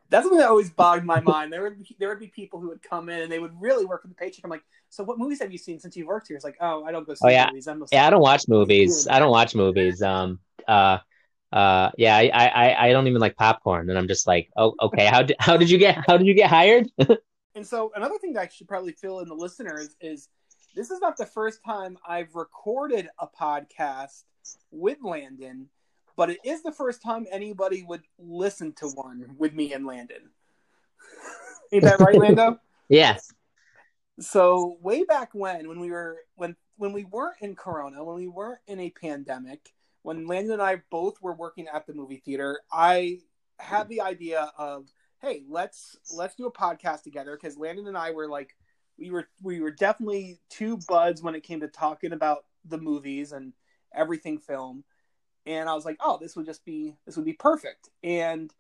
That's something that always bogged my mind. There would be, there would be people who would come in and they would really work for the paycheck. I'm like, so what movies have you seen since you've worked here? It's like, oh, I don't go see oh, yeah. movies. I'm yeah, I don't watch *laughs* movies. I don't watch movies. Um, uh, uh yeah I, I i don't even like popcorn. And i'm just like oh okay. How did how did you get how did you get hired? *laughs* And so another thing that i should probably fill in the listeners is this is not the first time i've recorded a podcast with landon but it is the first time anybody would listen to one with me and landon. *laughs* Ain't that right lando? *laughs* Yes. So way back when when we were when when we weren't in corona when we weren't in a pandemic when Landon and I both were working at the movie theater, I had the idea of, hey, let's let's do a podcast together. Because Landon and I were like, we were we were definitely two buds when it came to talking about the movies and everything film, and I was like, oh, this would just be this would be perfect, and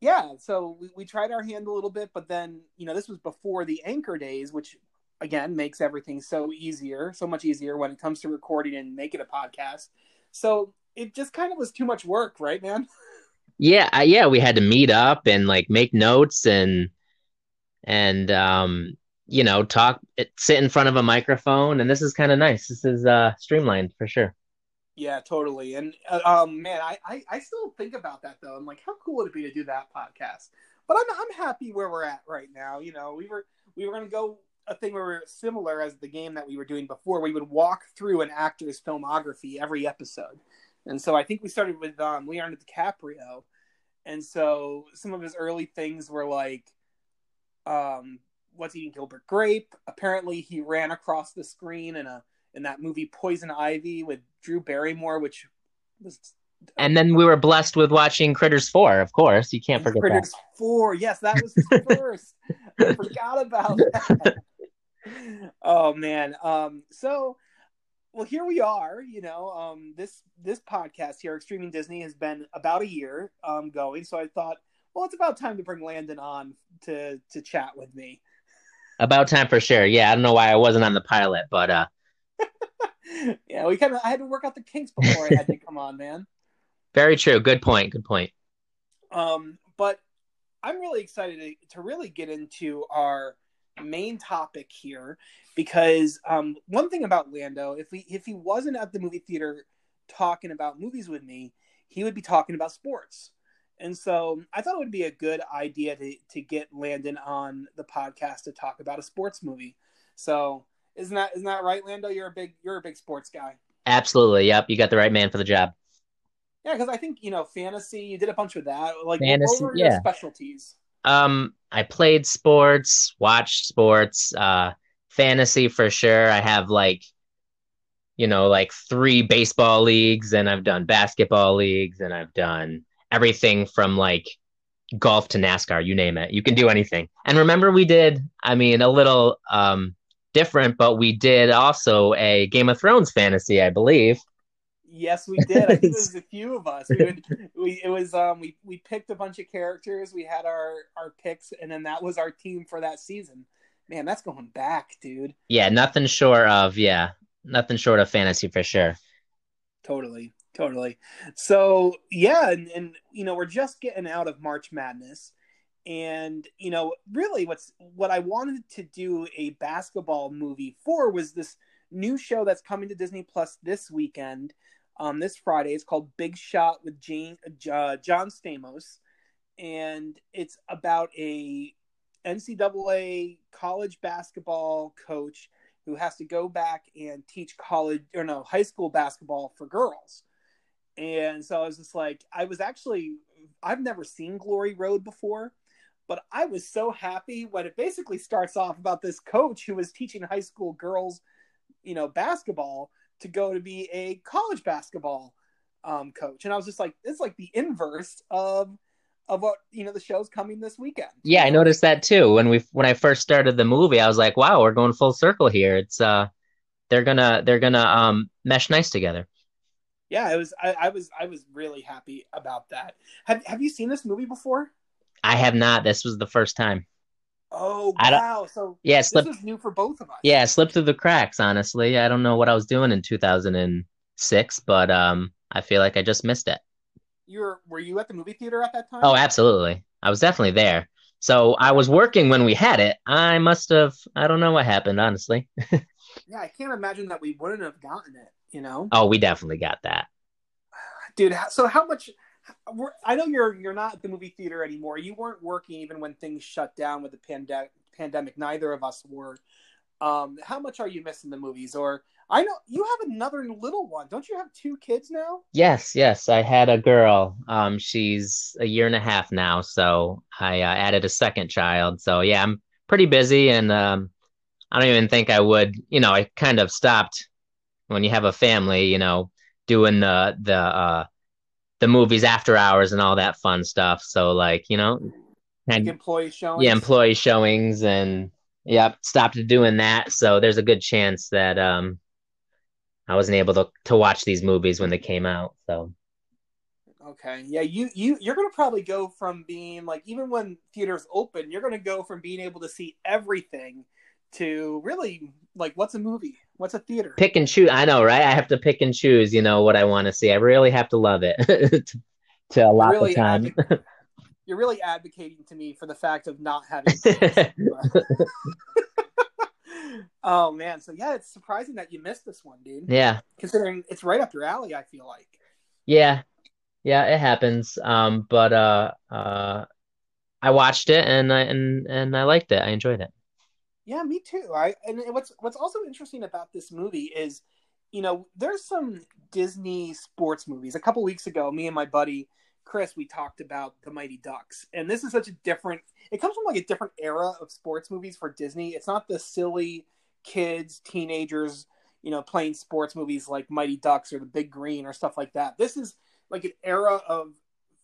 yeah, so we, we tried our hand a little bit, but then you know this was before the anchor days, which again makes everything so easier, so much easier when it comes to recording and making a podcast. So it just kind of was too much work, right, man? *laughs* Yeah, yeah, we had to meet up and like make notes and and um you know talk sit in front of a microphone. And this is kind of nice. This is uh streamlined for sure. Yeah totally. And uh, um man I, I i still think about that though. I'm like how cool would it be to do that podcast? But i'm i'm happy where we're at right now. You know we were we were going to go a thing where we're similar as the game that we were doing before. We would walk through an actor's filmography every episode, and so I think we started with um, Leonardo DiCaprio, and so some of his early things were like, um, "What's Eating Gilbert Grape?" Apparently, he ran across the screen in a in that movie Poison Ivy with Drew Barrymore, which was. And then we were blessed with watching Critters Four, of course. You can't forget Critters that. Four, yes, that was his first. I forgot about that oh man. Um, so well here we are you know um, this this podcast here extreming disney has been about a year um, going. So i thought well it's about time to bring landon on to to chat with me. About time for sure. Yeah i don't know why i wasn't on the pilot but uh *laughs* yeah we kind of i had to work out the kinks before i had to come on man. *laughs* Very true. Good point. Good point. Um but I'm really excited to, to really get into our main topic here because um, one thing about Lando, if he if he wasn't at the movie theater talking about movies with me, he would be talking about sports. And so I thought it would be a good idea to, to get Landon on the podcast to talk about a sports movie. So isn't that isn't that right, Lando? You're a big you're a big sports guy. Absolutely. Yep. You got the right man for the job. Yeah, because I think you know fantasy. You did a bunch of that. Like Fantasy, what were your yeah. specialties? Um, I played sports, watched sports, uh, fantasy for sure. I have like, you know, like three baseball leagues, and I've done basketball leagues, and I've done everything from like golf to NASCAR, you name it. You can do anything. And remember, we did, I mean, a little um different, but we did also a Game of Thrones fantasy, I believe. Yes, we did. I think it was *laughs* a few of us. We, would, we it was um we we picked a bunch of characters. We had our our picks, and then that was our team for that season. Man, that's going back, dude. Yeah, nothing short of, yeah, nothing short of fantasy for sure. Totally, totally. So yeah, and, and you know we're just getting out of March Madness, and you know really what's what I wanted to do a basketball movie for was this new show that's coming to Disney Plus this weekend, um, this Friday. It's called Big Shot with Jane, uh, John Stamos, and it's about a NCAA college basketball coach who has to go back and teach college or no high school basketball for girls. And so I was just like, I was actually, I've never seen Glory Road before, but I was so happy when it basically starts off about this coach who was teaching high school girls, you know, basketball to go to be a college basketball um, coach. And I was just like, it's like the inverse of of what you know the show's coming this weekend. Yeah, I noticed that too. When we when I first started the movie, I was like, wow, we're going full circle here. It's uh they're gonna they're gonna um mesh nice together. Yeah, it was. I, I was. I was really happy about that. Have Have you seen this movie before? I have not. This was the first time. Oh wow! So Yeah, this slipped was new for both of us. yeah, slipped through the cracks, honestly. I don't know what I was doing in 2006, but um I feel like I just missed it. You were. Were you at the movie theater at that time? Oh, absolutely. I was definitely there. So I was working when we had it. I must have I don't know what happened, honestly. *laughs* Yeah, I can't imagine that we wouldn't have gotten it. You know, Oh, we definitely got that. dude. So how much? I know you're you're not at the movie theater anymore. You weren't working even when things shut down with the pandemic. Pandemic. Neither of us were. Um, how much are you missing the movies? Or I know you have another little one. Don't you have two kids now? Yes, yes, I had a girl. Um, she's a year and a half now, so I uh, added a second child. So yeah, I'm pretty busy, and um, I don't even think I would. You know, I kind of stopped when you have a family. You know, doing the the uh, the movies after hours and all that fun stuff. So like, you know, Like and employee showings. yeah, employee showings and yep, stopped doing that. So there's a good chance that um, I wasn't able to to watch these movies when they came out. So. Okay. Yeah, you you you're gonna probably go from being like even when theaters open, you're gonna go from being able to see everything to really like what's a movie? What's a theater? pick and choose. I know, right? I have to pick and choose, you know, what I want to see. I really have to love it *laughs* to, to allot really the time. *laughs* You're really advocating to me for the fact of not having *laughs* oh man, so yeah, it's surprising that you missed this one, dude. yeah, Considering it's right up your alley, I feel like. yeah, yeah. It happens. Um, but uh, uh, I watched it and I and and I liked it. I enjoyed it. Yeah, me too. I and what's what's also interesting about this movie is, you know, there's some Disney sports movies. A couple weeks ago, me and my buddy Chris, we talked about the Mighty Ducks, and this is such a different. It comes from like a different era of sports movies for Disney. It's not the silly kids, teenagers, you know, playing sports movies like Mighty Ducks or The Big Green or stuff like that. This is like an era of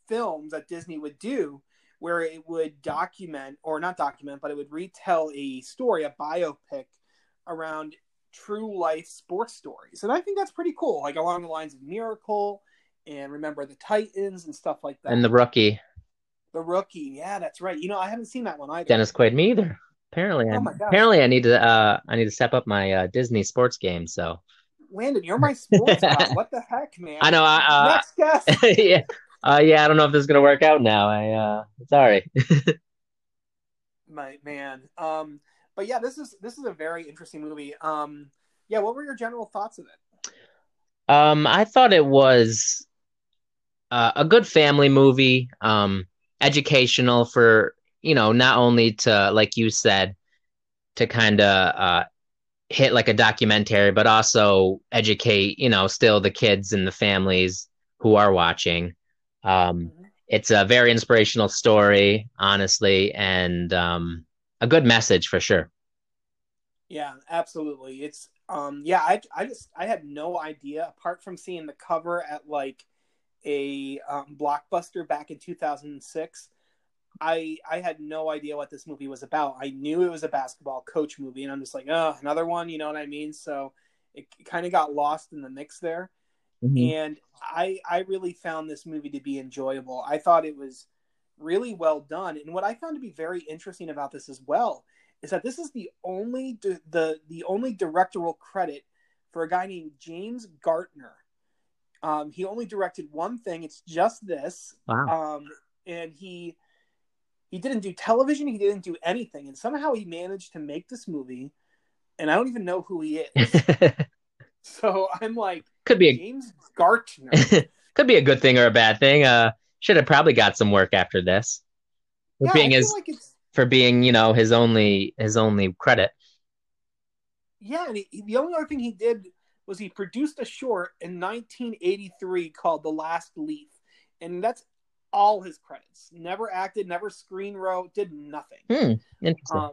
films that Disney would do where it would document or not document but it would retell a story a biopic around true life sports stories and i think that's pretty cool like along the lines of miracle and remember the titans and stuff like that And the rookie, the rookie yeah that's right you know i haven't seen that one either Dennis Quaid, me either. Apparently, I Oh apparently I need to uh I need to step up my uh, Disney sports game. So landon you're my sports *laughs* guy what the heck man I know. I, next guest uh, *laughs* yeah. Uh, yeah, I don't know if this is gonna work out now. I uh, sorry. *laughs* My man. Um, but yeah, this is this is a very interesting movie. Um, yeah, what were your general thoughts of it? Um, I thought it was uh, a good family movie. Um, educational for you know not only to like you said to kind of uh, hit like a documentary, but also educate you know still the kids and the families who are watching. Um, mm-hmm. It's a very inspirational story, honestly, and um, a good message for sure. Yeah, absolutely. It's um yeah, I I just I had no idea apart from seeing the cover at like a um, blockbuster back in 2006. I I had no idea what this movie was about. I knew it was a basketball coach movie, and I'm just like, oh, another one. You know what I mean? So it kind of got lost in the mix there. Mm-hmm. And I I really found this movie to be enjoyable. I thought it was really well done. And what I found to be very interesting about this as well is that this is the only the the only directorial credit for a guy named James Gartner. Um, he only directed one thing. It's just this. Wow. Um, and he he didn't do television. He didn't do anything, and somehow he managed to make this movie. And I don't even know who he is. *laughs* so I'm like, could be a, James Gartner. *laughs* could be a good thing or a bad thing. Uh, should have probably got some work after this. For yeah, being his, like for being, you know, his only his only credit. Yeah, and he, the only other thing he did was he produced a short in 1983 called The Last Leaf, and that's all his credits. Never acted, never screen wrote, did nothing. Hmm, interesting. Um,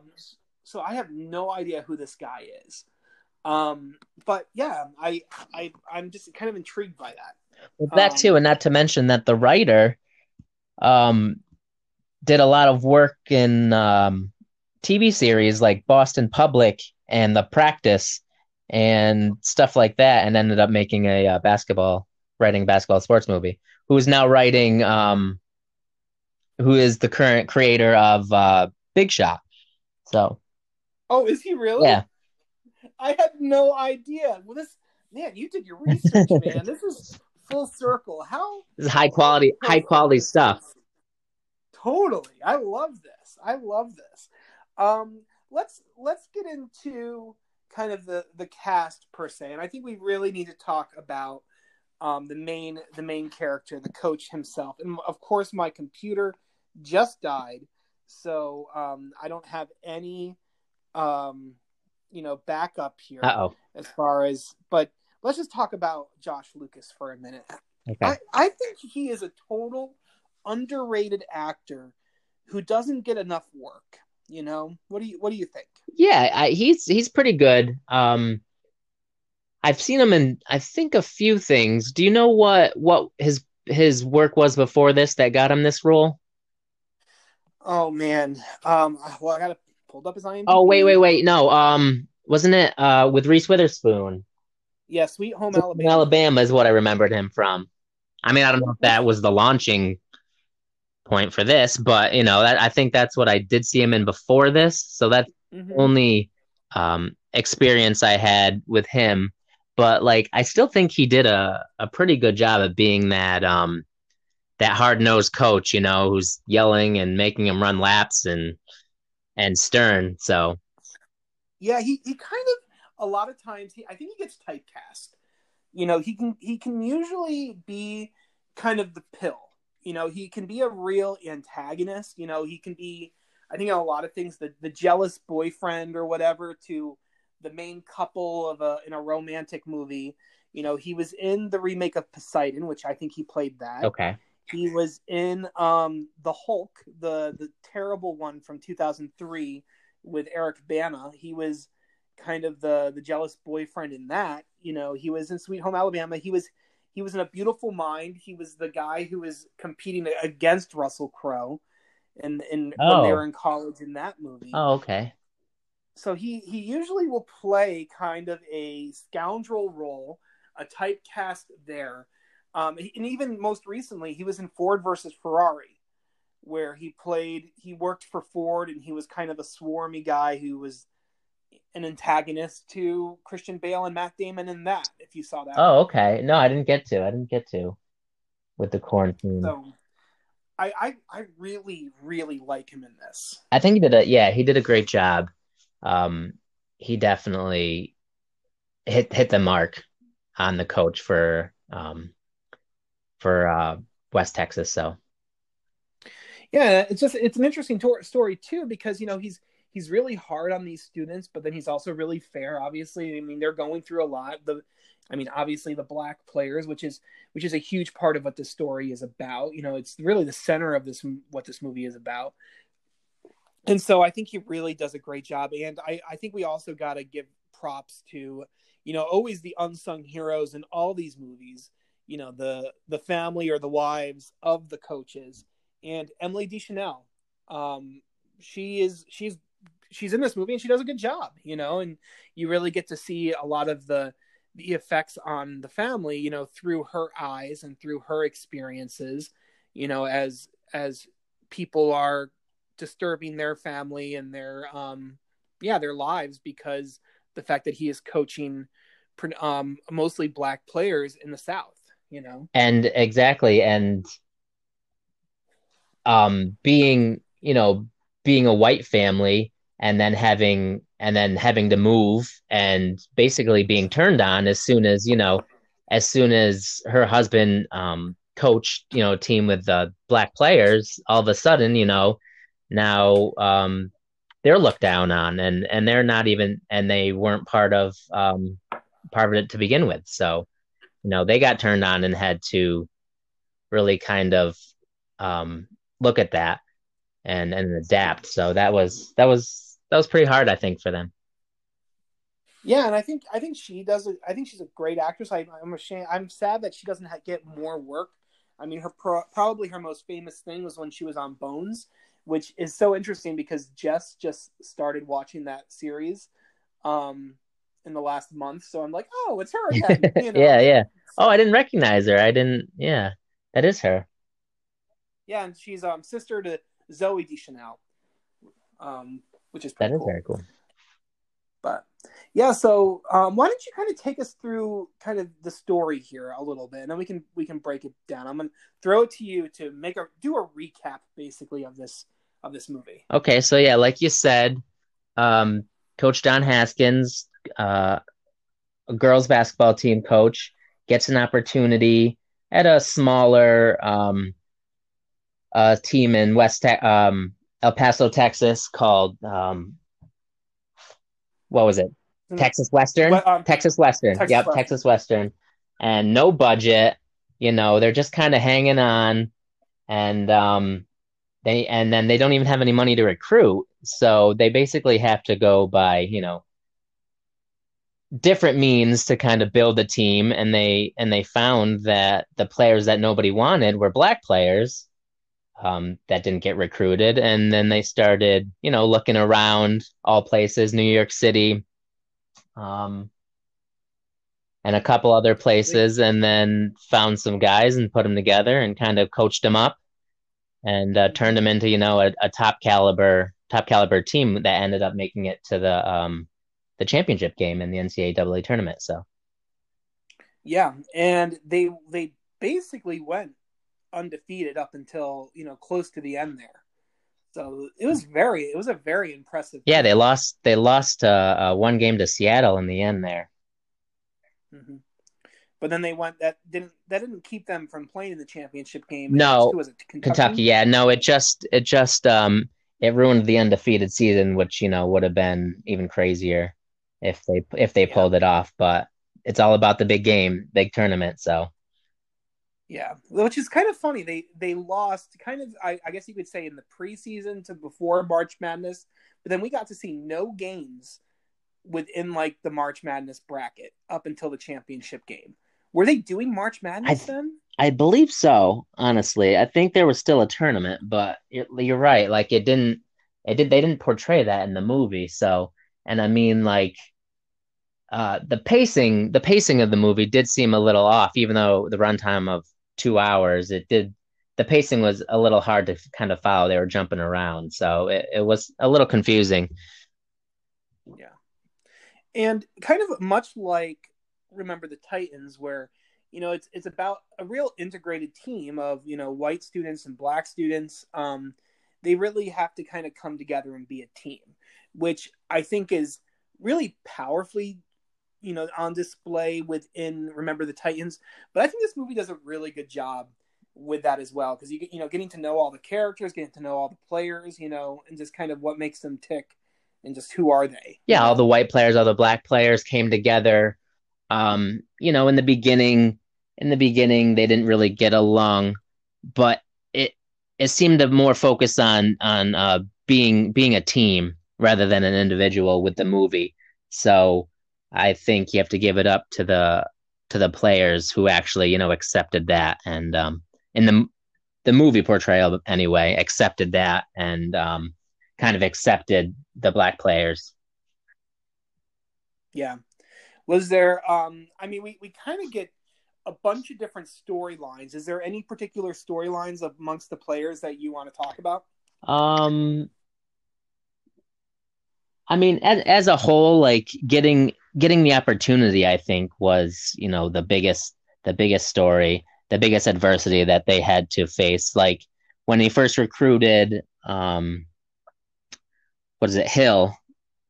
so I have no idea who this guy is. Um, but yeah, I I I'm just kind of intrigued by that. Well, that um, too, and not to mention that the writer um did a lot of work in um TV series like Boston Public and The Practice and stuff like that, and ended up making a uh, basketball writing basketball sports movie. Who is now writing? Um, who is the current creator of uh, Big Shot? So, oh, is he really? Yeah, I had no idea. Well, this man, you did your research, *laughs* man. This is full circle. How this is high quality, high quality stuff. Totally, I love this. I love this. Um, let's let's get into kind of the the cast per se, and I think we really need to talk about um, the main the main character, the coach himself, and of course, my computer just died, so um, I don't have any um, you know backup here Uh-oh. as far as. But let's just talk about Josh Lucas for a minute. Okay. I, I think he is a total underrated actor who doesn't get enough work. You know, what do you what do you think? Yeah, I, he's he's pretty good. Um, I've seen him in I think a few things. Do you know what what his his work was before this that got him this role? Oh man, um, well I got to pulled up his IMDb. Oh wait, wait, wait, no, um, wasn't it uh with Reese Witherspoon? Yeah, Sweet Home Sweet Alabama. Alabama is what I remembered him from. I mean, I don't know if that was the launching point for this, but you know, that, I think that's what I did see him in before this. So that's mm-hmm. only um, experience I had with him. But like, I still think he did a, a pretty good job of being that um, that hard nosed coach, you know, who's yelling and making him run laps and and stern. So yeah, he he kind of a lot of times he I think he gets typecast. You know, he can he can usually be kind of the pill you know, he can be a real antagonist. You know, he can be, I think, a lot of things, the, the jealous boyfriend or whatever to the main couple of a in a romantic movie. You know, he was in the remake of Poseidon, which I think he played that. Okay. He was in um the Hulk, the the terrible one from 2003 with Eric Bana. He was kind of the the jealous boyfriend in that. You know, he was in Sweet Home Alabama. He was he was in A Beautiful Mind. He was the guy who was competing against Russell Crowe, and in oh. when they oh. were in college in that movie. Oh, okay. So he he usually will play kind of a scoundrel role, a typecast there, um, and even most recently he was in Ford versus Ferrari, where he played he worked for Ford and he was kind of a swarmy guy who was an antagonist to Christian Bale and Matt Damon in that. If you saw that. Oh, okay. No, I didn't get to. I didn't get to. with the quarantine. So I, I I really really like him in this. I think he did a yeah he did a great job. Um, he definitely hit hit the mark on the coach for um for uh West Texas. So yeah, it's just it's an interesting to- story too because you know he's he's really hard on these students, but then he's also really fair. Obviously, I mean they're going through a lot. The I mean, obviously the black players, which is which is a huge part of what the story is about. You know, it's really the center of this what this movie is about. And so I think he really does a great job. And I, I think we also got to give props to, you know, always the unsung heroes in all these movies. You know, the the family or the wives of the coaches. And Emily Deschanel, um, she is she's she's in this movie and she does a good job. You know, and you really get to see a lot of the the effects on the family you know through her eyes and through her experiences you know as as people are disturbing their family and their um yeah their lives because the fact that he is coaching um mostly black players in the south you know? And exactly and um being you know being a white family and then having and then having to move and basically being turned on as soon as you know as soon as her husband um coached you know team with the black players all of a sudden you know now um they're looked down on and and they're not even and they weren't part of um part of it to begin with. So you know they got turned on and had to really kind of um look at that and and adapt so that was that was that was pretty hard, I think, for them. Yeah, and I think I think she does. it. I think she's a great actress. I, am ashamed. I'm sad that she doesn't get more work. I mean, her pro, probably her most famous thing was when she was on Bones, which is so interesting because Jess just started watching that series um, in the last month. So I'm like, oh, it's her *laughs* again. You know? yeah, yeah. Oh, I didn't recognize her. I didn't. Yeah, that is her. Yeah, and she's um sister to Zooey Deschanel. Um, which is that is cool. very cool. But yeah, so um, why don't you kind of take us through kind of the story here a little bit, and then we can we can break it down. I'm gonna throw it to you to make a do a recap basically of this of this movie. Okay, so yeah, like you said, um, Coach Don Haskins, uh, a girls basketball team coach, gets an opportunity at a smaller um, uh, team in West um, El Paso, Texas, called um, what was it? Mm-hmm. Texas Western. um, Texas Western. Texas yep, Western. Texas Western. And no budget. You know, they're just kind of hanging on, and um, they and then they don't even have any money to recruit, so they basically have to go by you know different means to kind of build a team and they and they found that the players that nobody wanted were black players um, that didn't get recruited. And then they started, you know, looking around all places, New York City, um, and a couple other places, and then found some guys and put them together and kind of coached them up and uh, turned them into, you know, a, a, top caliber, top caliber team that ended up making it to the um, the championship game in the NCAA tournament. So, yeah, and they they basically went undefeated up until you know close to the end there. So it was very, it was a very impressive. Yeah, game. they lost. They lost uh, uh, one game to Seattle in the end there. Mm-hmm. But then they went. That didn't. That didn't keep them from playing in the championship game. No, it was it Kentucky? Kentucky? Yeah, no. It just. It just. Um. It ruined the undefeated season, which you know would have been even crazier if they if they yeah. pulled it off. But it's all about the big game, big tournament. So yeah, which is kind of funny. They they lost kind of I, I, guess you could say in the preseason to before March Madness, but then we got to see no games within like the March Madness bracket up until the championship game. Were they doing March Madness I, then? I believe so. Honestly, I think there was still a tournament, but you're right. Like it didn't. It did. They didn't portray that in the movie. So, and I mean, like uh, the pacing the pacing of the movie did seem a little off, even though the runtime of two hours, it did the pacing was a little hard to kind of follow. They were jumping around, so it, it was a little confusing. Yeah, and kind of much like remember the Titans, where you know, it's it's about a real integrated team of you know white students and black students. Um, they really have to kind of come together and be a team, which I think is really powerfully you know on display within remember the titans but i think this movie does a really good job with that as well because you you know getting to know all the characters getting to know all the players you know and just kind of what makes them tick and just who are they. Yeah all the white players all the black players came together um you know in the beginning in the beginning they didn't really get along but it it seemed to more focus on on uh being being a team rather than an individual with the movie. So I think you have to give it up to the to the players who actually, you know, accepted that and um in the the movie portrayal anyway, accepted that and um kind of accepted the black players. Yeah. Was there um I mean we, we kind of get a bunch of different storylines. Is there any particular storylines amongst the players that you want to talk about? Um I mean, as as a whole, like getting getting the opportunity, I think was you know the biggest the biggest story, the biggest adversity that they had to face. Like when he first recruited, um, what is it, Hill,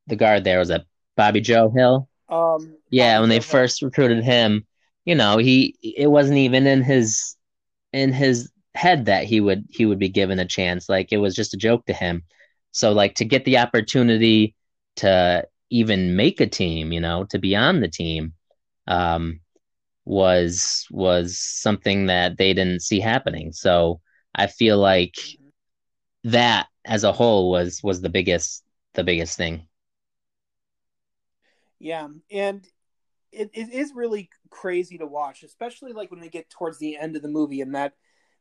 the guard there was a Bobby Joe Hill. Um, yeah, Bobby when they Hill. first recruited him, you know, he it wasn't even in his in his head that he would he would be given a chance. Like it was just a joke to him. So like to get the opportunity to even make a team, you know, to be on the team, um, was was something that they didn't see happening. So I feel like that as a whole was was the biggest the biggest thing. Yeah, and it, it is really crazy to watch, especially like when we get towards the end of the movie and that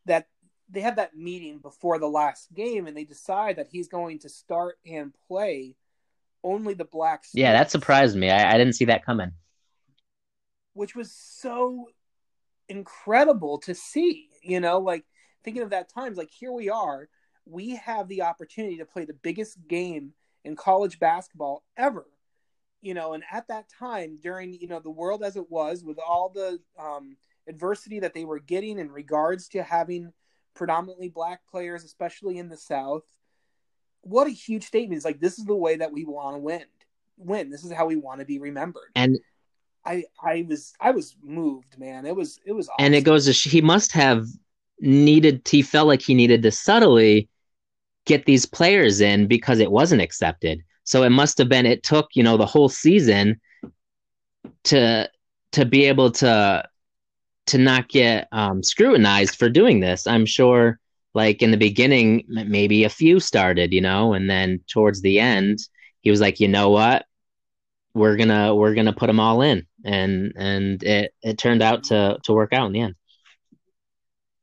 that they have that meeting before the last game and they decide that he's going to start and play only the black Yeah, that surprised me. I, I didn't see that coming. which was so incredible to see you know like thinking of that times like here we are we have the opportunity to play the biggest game in college basketball ever you know and at that time during you know the world as it was with all the um, adversity that they were getting in regards to having predominantly black players especially in the south what a huge statement. Is like this is the way that we want to win win. This is how we want to be remembered. And I I was I was moved, man. It was it was awesome. and it goes to sh- he must have needed he felt like he needed to subtly get these players in because it wasn't accepted. So it must have been it took you know the whole season to to be able to to not get um, scrutinized for doing this. I'm sure like in the beginning maybe a few started you know and then towards the end he was like you know what we're gonna we're gonna put them all in and and it it turned out to to work out in the end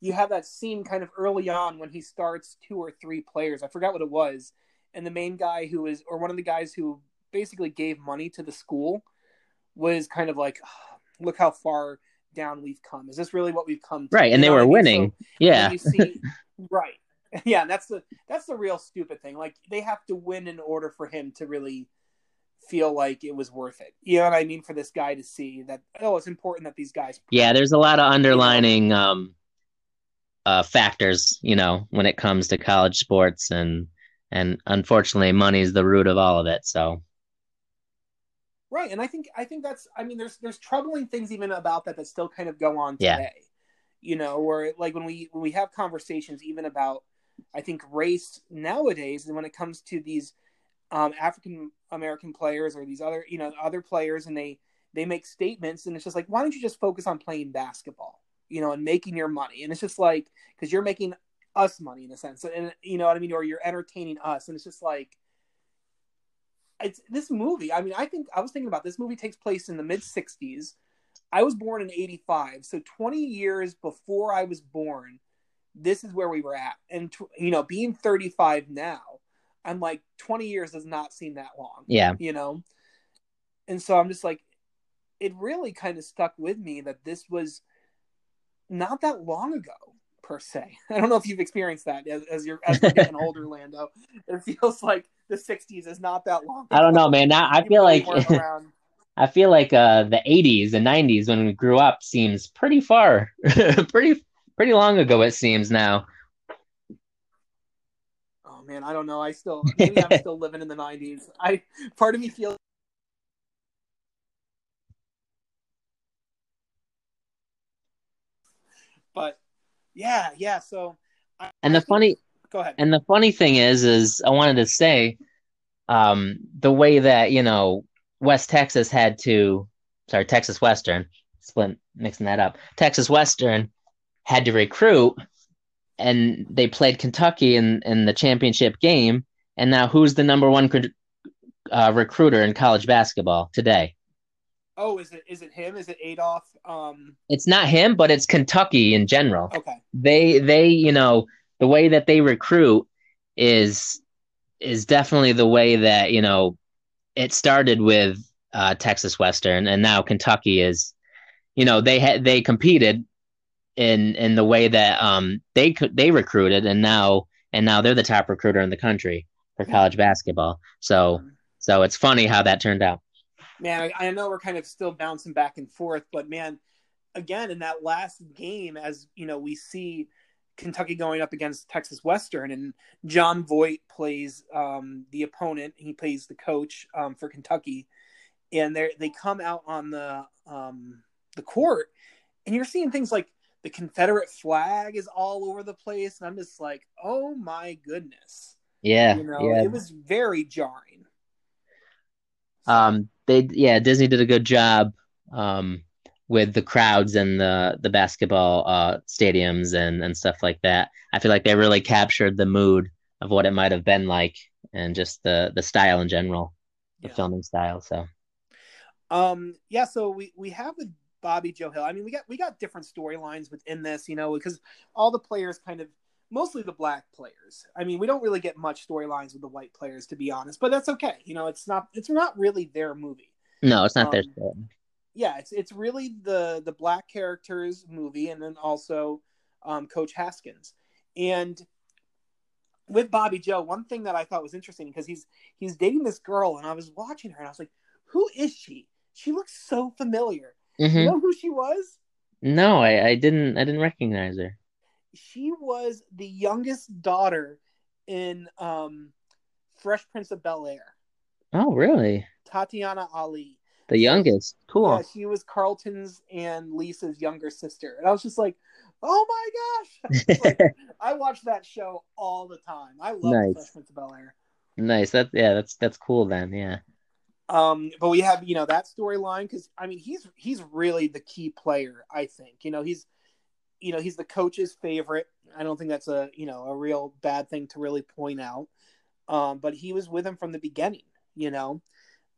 you have that scene kind of early on when he starts two or three players. I forgot what it was, and the main guy who is or one of the guys who basically gave money to the school was kind of like, "Oh, look how far down we've come. Is this really what we've come to? right and You they were what I mean? winning So- yeah. you see *laughs* right. *laughs* Yeah that's the that's the real stupid thing. Like they have to win in order for him to really feel like it was worth it. You know what i mean? For this guy to see that oh it's important that these guys yeah there's a lot of underlining um uh factors you know when it comes to college sports and and unfortunately money is the root of all of it so right and i think i think that's i mean there's there's troubling things even about that that still kind of go on Yeah. today you know where like when we when we have conversations even about i think race nowadays and when it comes to these um, african american players or these other you know other players and they they make statements and it's just like why don't you just focus on playing basketball you know and making your money and it's just like because you're making us money in a sense and you know what i mean or you're entertaining us and it's just like it's this movie i mean i think i was thinking about this movie takes place in the mid 60s i was born in 85 so 20 years before i was born this is where we were at. And tw- you know being 35 now i'm like 20 years does not seem that long yeah. you know? And so i'm just like it really kind of stuck with me that this was not that long ago per se. *laughs* I don't know if you've experienced that as, as you're as you're *laughs* getting older lando. It feels like the 60s is not that long i don't know man now i feel like. *laughs* I feel like uh, the '80s and '90s when we grew up seems pretty far, *laughs* pretty pretty long ago. It seems now. Oh man, I don't know. I still maybe I'm *laughs* still living in the '90s. I part of me feels. But yeah, yeah. So. I, and the funny. Go ahead. And the funny thing is, is I wanted to say, um, the way that you know West Texas had to, sorry, Texas Western, split mixing that up. Texas Western had to recruit, and they played Kentucky in in the championship game. And now, who's the number one uh, recruiter in college basketball today? Oh, is it is it him? Is it Adolph? Um... It's not him, but it's Kentucky in general. Okay. They they you know the way that they recruit is is definitely the way that you know it started with uh, Texas Western, and now Kentucky is, you know, they had they competed in in the way that um they could they recruited, and now and now they're the top recruiter in the country for college basketball. So so it's funny how that turned out. Man, I, I know we're kind of still bouncing back and forth, but man, again in that last game, as you know, we see Kentucky going up against Texas Western, and Jon Voight plays um, the opponent. He plays the coach um, for Kentucky, and they they come out on the um, the court, and you're seeing things like the Confederate flag is all over the place, and I'm just like, oh my goodness, yeah, you know, yeah. it was very jarring. Um, they yeah, Disney did a good job. Um, with the crowds and the the basketball uh, stadiums and and stuff like that. I feel like they really captured the mood of what it might have been like and just the the style in general, the yeah. filming style. So, um, yeah. So we we have with Bobby Joe Hill. I mean, we got we got different storylines within this, you know, because all the players kind of mostly the black players. I mean, we don't really get much storylines with the white players, to be honest. But that's okay. You know, it's not it's not really their movie. No, it's not um, their story yeah, it's it's really the the black characters movie, and then also um, Coach Haskins. And with Bobby Joe, one thing that I thought was interesting because he's he's dating this girl, and I was watching her, and I was like, "Who is she? She looks so familiar." Mm-hmm. You know who she was? No, I, I didn't. I didn't recognize her. She was the youngest daughter in um, Fresh Prince of Bel Air. Oh, really? Tatyana Ali. The youngest. Cool. Yeah, she was Carlton's and Lisa's younger sister. And I was just like, oh my gosh. *laughs* like, *laughs* I watch that show all the time. I love nice. Fresh Prince of Bel Air. Nice. That yeah, that's that's cool then, yeah. Um, but we have, you know, that storyline because I mean he's he's really the key player, I think. You know, he's you know, he's the coach's favorite. I don't think that's a you know a real bad thing to really point out. Um, but he was with him from the beginning, you know.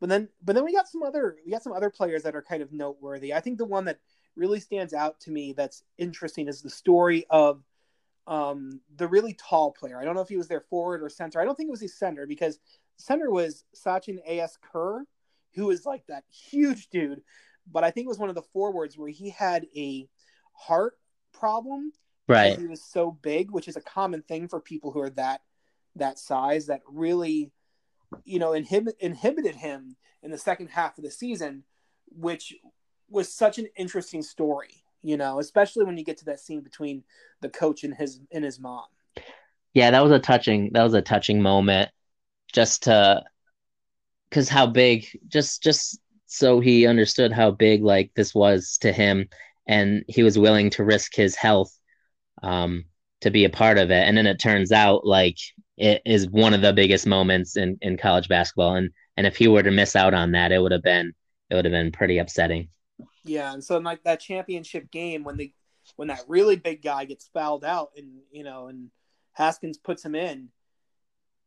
But then, but then we got some other we got some other players that are kind of noteworthy. I think the one that really stands out to me that's interesting is the story of um, the really tall player. I don't know if he was their forward or center. I don't think it was his center because center was Sachin A.S. Kerr, who is like that huge dude. But I think it was one of the forwards where he had a heart problem. Right. He was so big, which is a common thing for people who are that that size that really you know, inhib- inhibited him in the second half of the season, which was such an interesting story, you know, especially when you get to that scene between the coach and his and his mom. Yeah, that was a touching that was a touching moment just to cuz how big just just so he understood how big like this was to him and he was willing to risk his health um to be a part of it and then it turns out like is one of the biggest moments in, in college basketball. And and if he were to miss out on that, it would have been it would have been pretty upsetting. Yeah, and so like that championship game when the when that really big guy gets fouled out and you know and Haskins puts him in,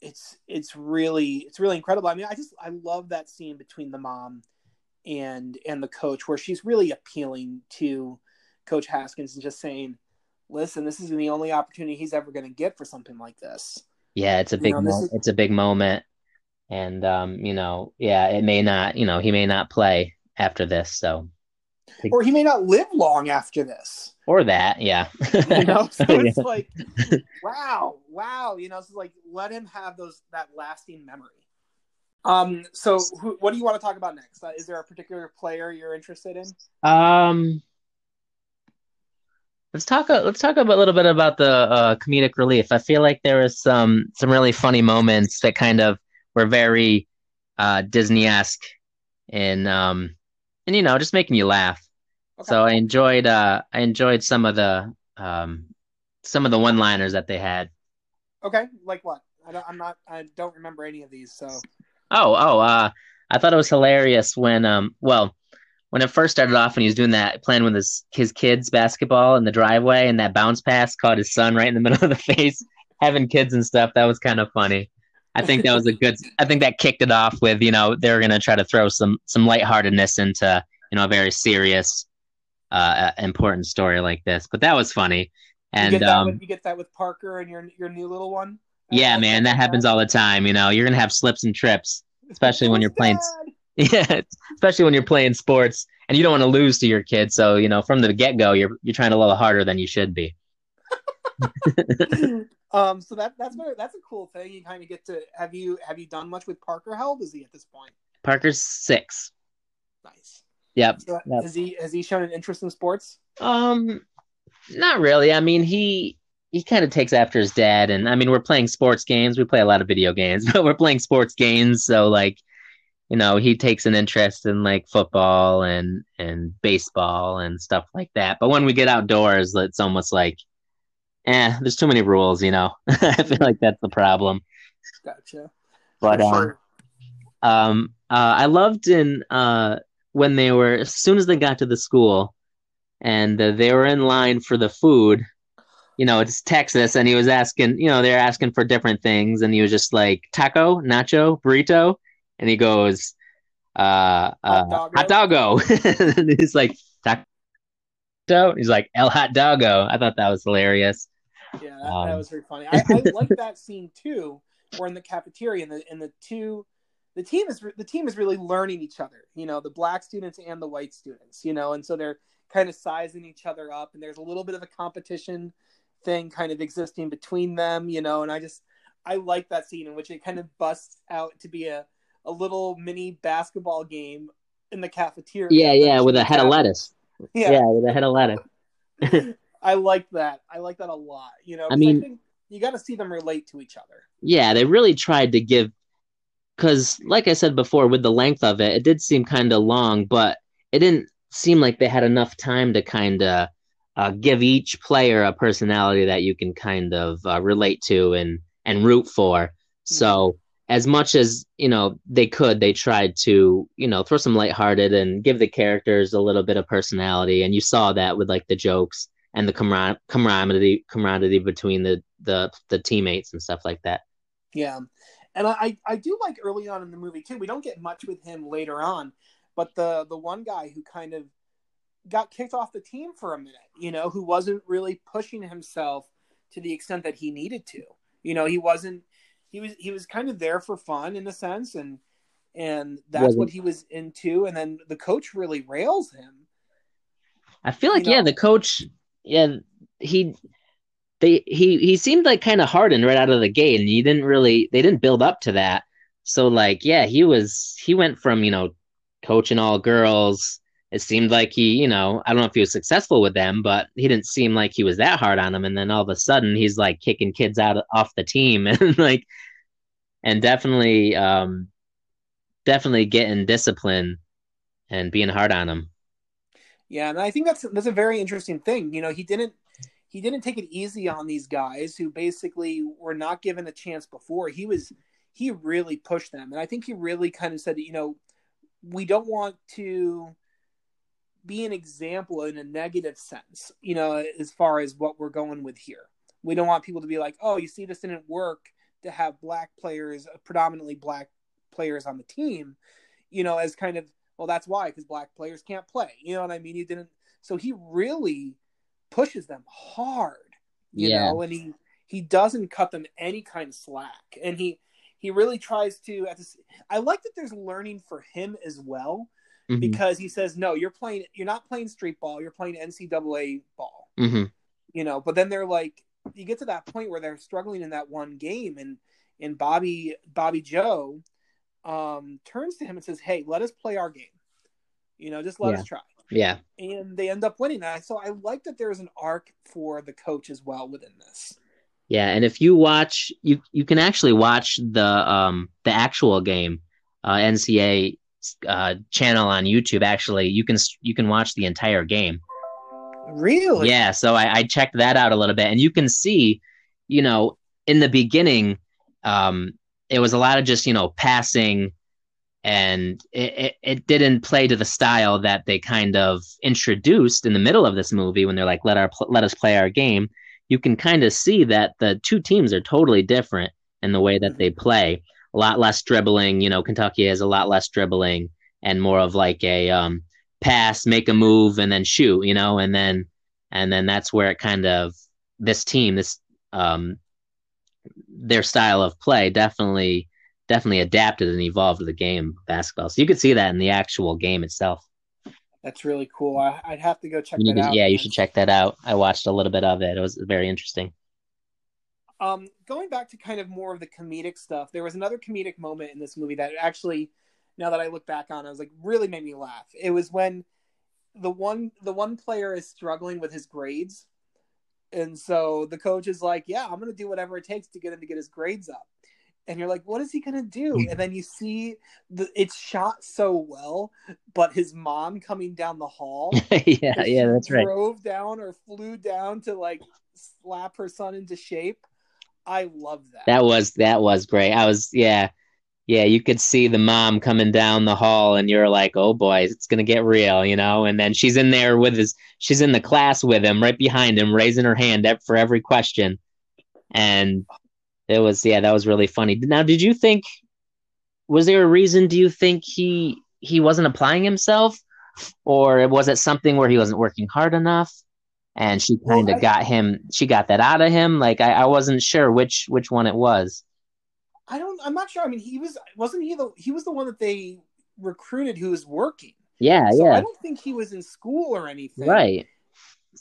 it's it's really it's really incredible. I mean, I just I love that scene between the mom and and the coach where she's really appealing to Coach Haskins and just saying, "Listen, this is the only opportunity he's ever going to get for something like this." Yeah, it's a big you know, mo- is... it's a big moment, and um, you know, yeah, it may not, you know, he may not play after this, so or he may not live long after this, or that, yeah, you know. *laughs* So it's like, wow, wow, you know, it's like let him have those that lasting memory. Um. So, who, what do you want to talk about next? Uh, is there a particular player you're interested in? Um, let's talk. Let's talk a little bit about the uh, comedic relief. I feel like there was some some really funny moments that kind of were very uh, Disney esque, and um, and you know, just making you laugh. Okay. So I enjoyed. Uh, I enjoyed some of the um, some of the one liners that they had. Okay, like what? I don't, I'm not. I don't remember any of these. So. Oh, oh. Uh, I thought it was hilarious when um. Well, when it first started off, when he was doing that, playing with his his kids basketball in the driveway, and that bounce pass caught his son right in the *laughs* middle of the face, having kids and stuff. That was kind of funny. I think that was a good. I think that kicked it off with you know they're gonna try to throw some some lightheartedness into you know a very serious, uh, important story like this. But that was funny. And you get that, um, with, you get that with Parker and your your new little one. Yeah, man, that happens all the time. You know, you're gonna have slips and trips, especially when you're playing. *laughs* *laughs* Yeah, especially when you're playing sports and you don't want to lose to your kid. So you know, from the get go, you're you're trying a little harder than you should be. *laughs* *laughs* um. So that that's very, that's a cool thing. You kind of get to have you have you done much with Parker? How old is he at this point? Parker's six. Nice. Yep. So yep. Has he has he shown an interest in sports? Um, not really. I mean, he he kind of takes after his dad, and I mean, we're playing sports games. We play a lot of video games, but we're playing sports games. So like, you know, he takes an interest in like football and and baseball and stuff like that. But when we get outdoors, it's almost like, eh, there's too many rules. You know, *laughs* I feel like that's the problem. Gotcha. But um, um, uh, I loved in uh when they were as soon as they got to the school and uh, they were in line for the food. You know, it's Texas, and he was asking. You know, they're asking for different things, and he was just like taco, nacho, burrito, and he goes, uh, uh hot doggo. *laughs* he's like taco. He's like el hot doggo. I thought that was hilarious. Yeah, that, um, that was very funny. I, I like *laughs* that scene too, where in the cafeteria, and the and the two the team is the team is really learning each other you know the black students and the white students you know and so they're kind of sizing each other up and there's a little bit of a competition thing kind of existing between them you know and i just i like that scene in which it kind of busts out to be a, a little mini basketball game in the cafeteria. Yeah yeah with a head of lettuce. Yeah. yeah with a head of lettuce. *laughs* I like that. I like that a lot you know i mean I you got to see them relate to each other. Yeah they really tried to give because like i said before with the length of it it did seem kind of long but it didn't seem like they had enough time to kind of uh, give each player a personality that you can kind of uh, relate to and and root for. So as much as you know they could, they tried to you know throw some lighthearted and give the characters a little bit of personality, and you saw that with like the jokes and the camar- camaraderie camaraderie between the the the teammates and stuff like that. Yeah, and I I do like early on in the movie too. We don't get much with him later on, but the the one guy who kind of got kicked off the team for a minute, you know, who wasn't really pushing himself to the extent that he needed to. You know, he wasn't he was he was kind of there for fun in a sense and and that's what he was into and then the coach really rails him. I feel like you know? yeah, the coach yeah, he they he he seemed like kind of hardened right out of the gate and he didn't really they didn't build up to that. So like yeah, he was he went from, you know, coaching all girls. It seemed like he, you know, I don't know if he was successful with them, but he didn't seem like he was that hard on them. And then all of a sudden, he's like kicking kids out of, off the team, *laughs* and like, and definitely, um, definitely getting discipline and being hard on them. Yeah, and I think that's that's a very interesting thing. You know, he didn't he didn't take it easy on these guys who basically were not given a chance before. He was he really pushed them, and I think he really kind of said, you know, we don't want to be an example in a negative sense, you know, as far as what we're going with here. We don't want people to be like, oh, you see, this didn't work to have black players, predominantly black players on the team, you know, as kind of, well, that's why, because black players can't play. You know what I mean? He didn't, so he really pushes them hard, you yeah. know, and he, he doesn't cut them any kind of slack. And he, he really tries to at this i like that there's learning for him as well mm-hmm. because he says no you're playing you're not playing street ball you're playing ncaa ball mm-hmm. you know but then they're like you get to that point where they're struggling in that one game and and bobby bobby joe um, turns to him and says, "Hey, let us play our game. You know, just let Yeah. us try." Yeah. And they end up winning that. So I like that there's an arc for the coach as well within this. Yeah, and if you watch, you you can actually watch the um the actual game, uh, NCA uh, channel on YouTube. Actually, you can you can watch the entire game. Really? Yeah, so I, I checked that out a little bit, and you can see, you know, in the beginning, um, it was a lot of just you know passing, and it, it, it didn't play to the style that they kind of introduced in the middle of this movie when they're like, let our let us play our game. You can kind of see that the two teams are totally different in the way that they play. A lot less dribbling, you know. Kentucky has a lot less dribbling and more of like a um, pass, make a move, and then shoot, you know, and then and then that's where it kind of this team, this um, their style of play definitely definitely adapted and evolved to the game basketball. So you could see that in the actual game itself. That's really cool. I, I'd have to go check You that could- out. yeah, you should check that out. I watched a little bit of it. It was very interesting. Um, going back to kind of more of the comedic stuff, there was another comedic moment in this movie that actually, now that I look back on, it, I was like really made me laugh. It was when the one the one player is struggling with his grades, and so the coach is like, "Yeah, I'm going to do whatever it takes to get him to get his grades up." And you're like, "What is he going to do?" And then you see the it's shot so well, but his mom coming down the hall *laughs* yeah, yeah, that's right. Drove down or flew down to like slap her son into shape. I love that. That was that was great. I was yeah. Yeah, you could see the mom coming down the hall and you're like, "Oh boy, it's going to get real," you know? And then she's in there with his she's in the class with him right behind him raising her hand for every question. And it was yeah, that was really funny. Now, did you think was there a reason do you think he he wasn't applying himself or was it something where he wasn't working hard enough? And she kind of got him. She got that out of him. Like I, I wasn't sure which which one it was. I don't. I'm not sure. I mean, he was wasn't he the he was the one that they recruited who was working. Yeah, So I don't think he was in school or anything. right.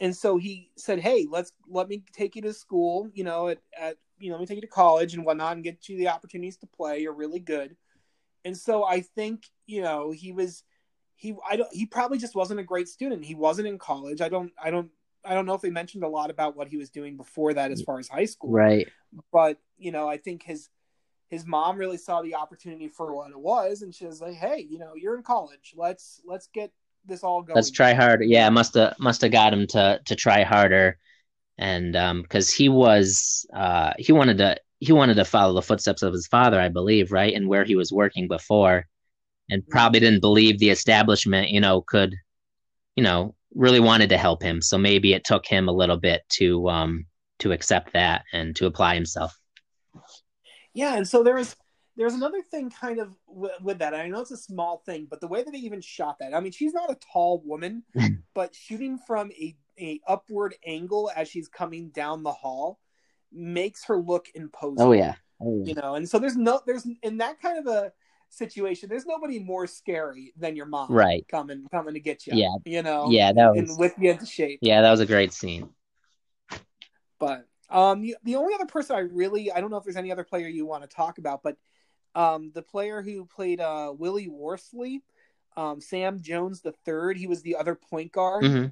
And so he said, "Hey, let's let me take you to school. You know, at, at you know, let me take you to college and whatnot, and get you the opportunities to play. You're really good." And so I think you know he was he I don't he probably just wasn't a great student. He wasn't in college. I don't I don't I don't know if they mentioned a lot about what he was doing before that as far as high school. Right. but you know i think his his mom really saw the opportunity for what it was and she was like hey you know you're in college let's let's get this all going Let's try harder. Yeah, must have must have got him to to try harder, and um, because he was uh he wanted to he wanted to follow the footsteps of his father, I believe, right, and where he was working before, and probably didn't believe the establishment, you know, could, you know, really wanted to help him. So maybe it took him a little bit to um to accept that and to apply himself. Yeah and so there was there's another thing kind of w- with that i know it's a small thing but the way that they even shot that i mean she's not a tall woman *laughs* but shooting from a, a upward angle as she's coming down the hall makes her look imposing Oh yeah. Oh, yeah. you know and so there's no there's in that kind of a situation there's nobody more scary than your mom Right. coming coming to get you Yeah. you know Yeah, that and was whip you into shape yeah, that was a great scene. but um the, the only other person i really i don't know if there's any other player you want to talk about but um the player who played uh willie worsley um sam jones the third he was the other point guard. Hmm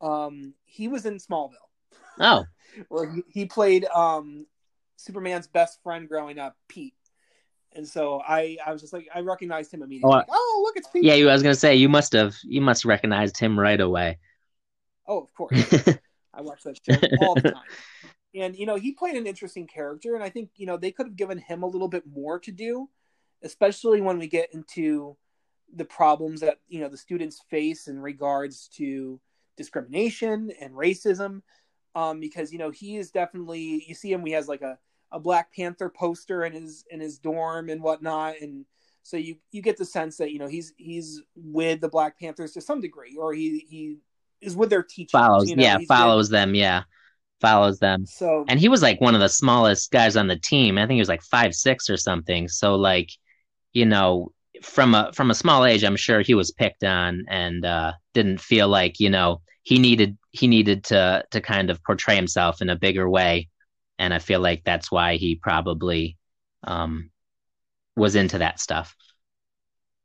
um he was in smallville. Oh, *laughs* where he, he played um superman's best friend growing up pete. And so i i was just like i recognized him immediately. Oh, like, oh look it's pete. yeah. I was gonna say you must have you must have recognized him right away. oh of course. *laughs* I watch that show all the time. *laughs* And you know, he played an interesting character, and I think you know they could have given him a little bit more to do, especially when we get into the problems that you know the students face in regards to discrimination and racism. Um, because you know he is definitely you see him. He has like a, a Black Panther poster in his in his dorm and whatnot, and so you you get the sense that you know he's he's with the Black Panthers to some degree, or he he is with their teachers. follows, you know, yeah, follows them, yeah, follows them. so And he was like one of the smallest guys on the team. I think he was like five six or something. So like, you know, from a from a small age, I'm sure he was picked on and uh, didn't feel like you know he needed he needed to to kind of portray himself in a bigger way. And I feel like that's why he probably um, was into that stuff.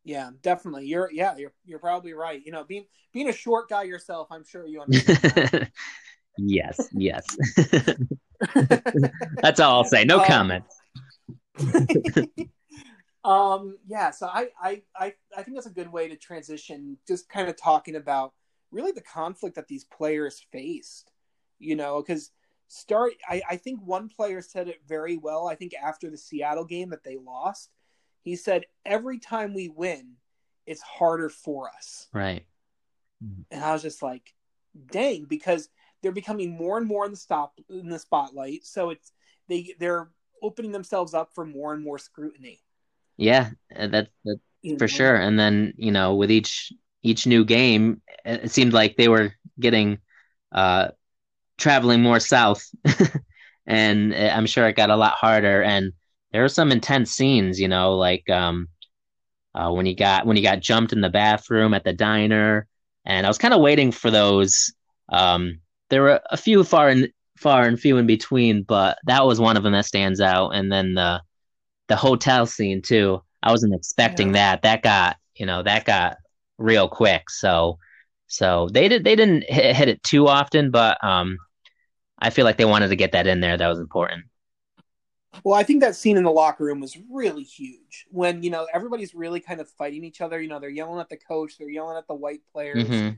Yeah, definitely. You're yeah, you're you're probably right. You know, being being a short guy yourself, I'm sure you understand. *laughs* yes, yes. *laughs* That's all I'll say. No um, comment. *laughs* um yeah, so I, I I I think that's a good way to transition just kind of talking about really the conflict that these players faced. You know, because start I, I think one player said it very well, I think after the Seattle game that they lost he said, every time we win, it's harder for us. Right. And I was just like, dang, because they're becoming more and more in the stop in the spotlight. So it's they they're opening themselves up for more and more scrutiny. Yeah, that's that for sure. And then you know, with each each new game, it seemed like they were getting uh traveling more south, *laughs* and I'm sure it got a lot harder. And there are some intense scenes, you know, like um, uh, when he got when he got jumped in the bathroom at the diner, and I was kind of waiting for those. Um, there were a few far and far and few in between, but that was one of them that stands out. And then the the hotel scene too. I wasn't expecting yeah. that. That got you know that got real quick. So so they did they didn't hit, hit it too often, but um, I feel like they wanted to get that in there. That was important. Well, I think that scene in the locker room was really huge when you know everybody's really kind of fighting each other. You know, they're yelling at the coach, they're yelling at the white players. Mm-hmm.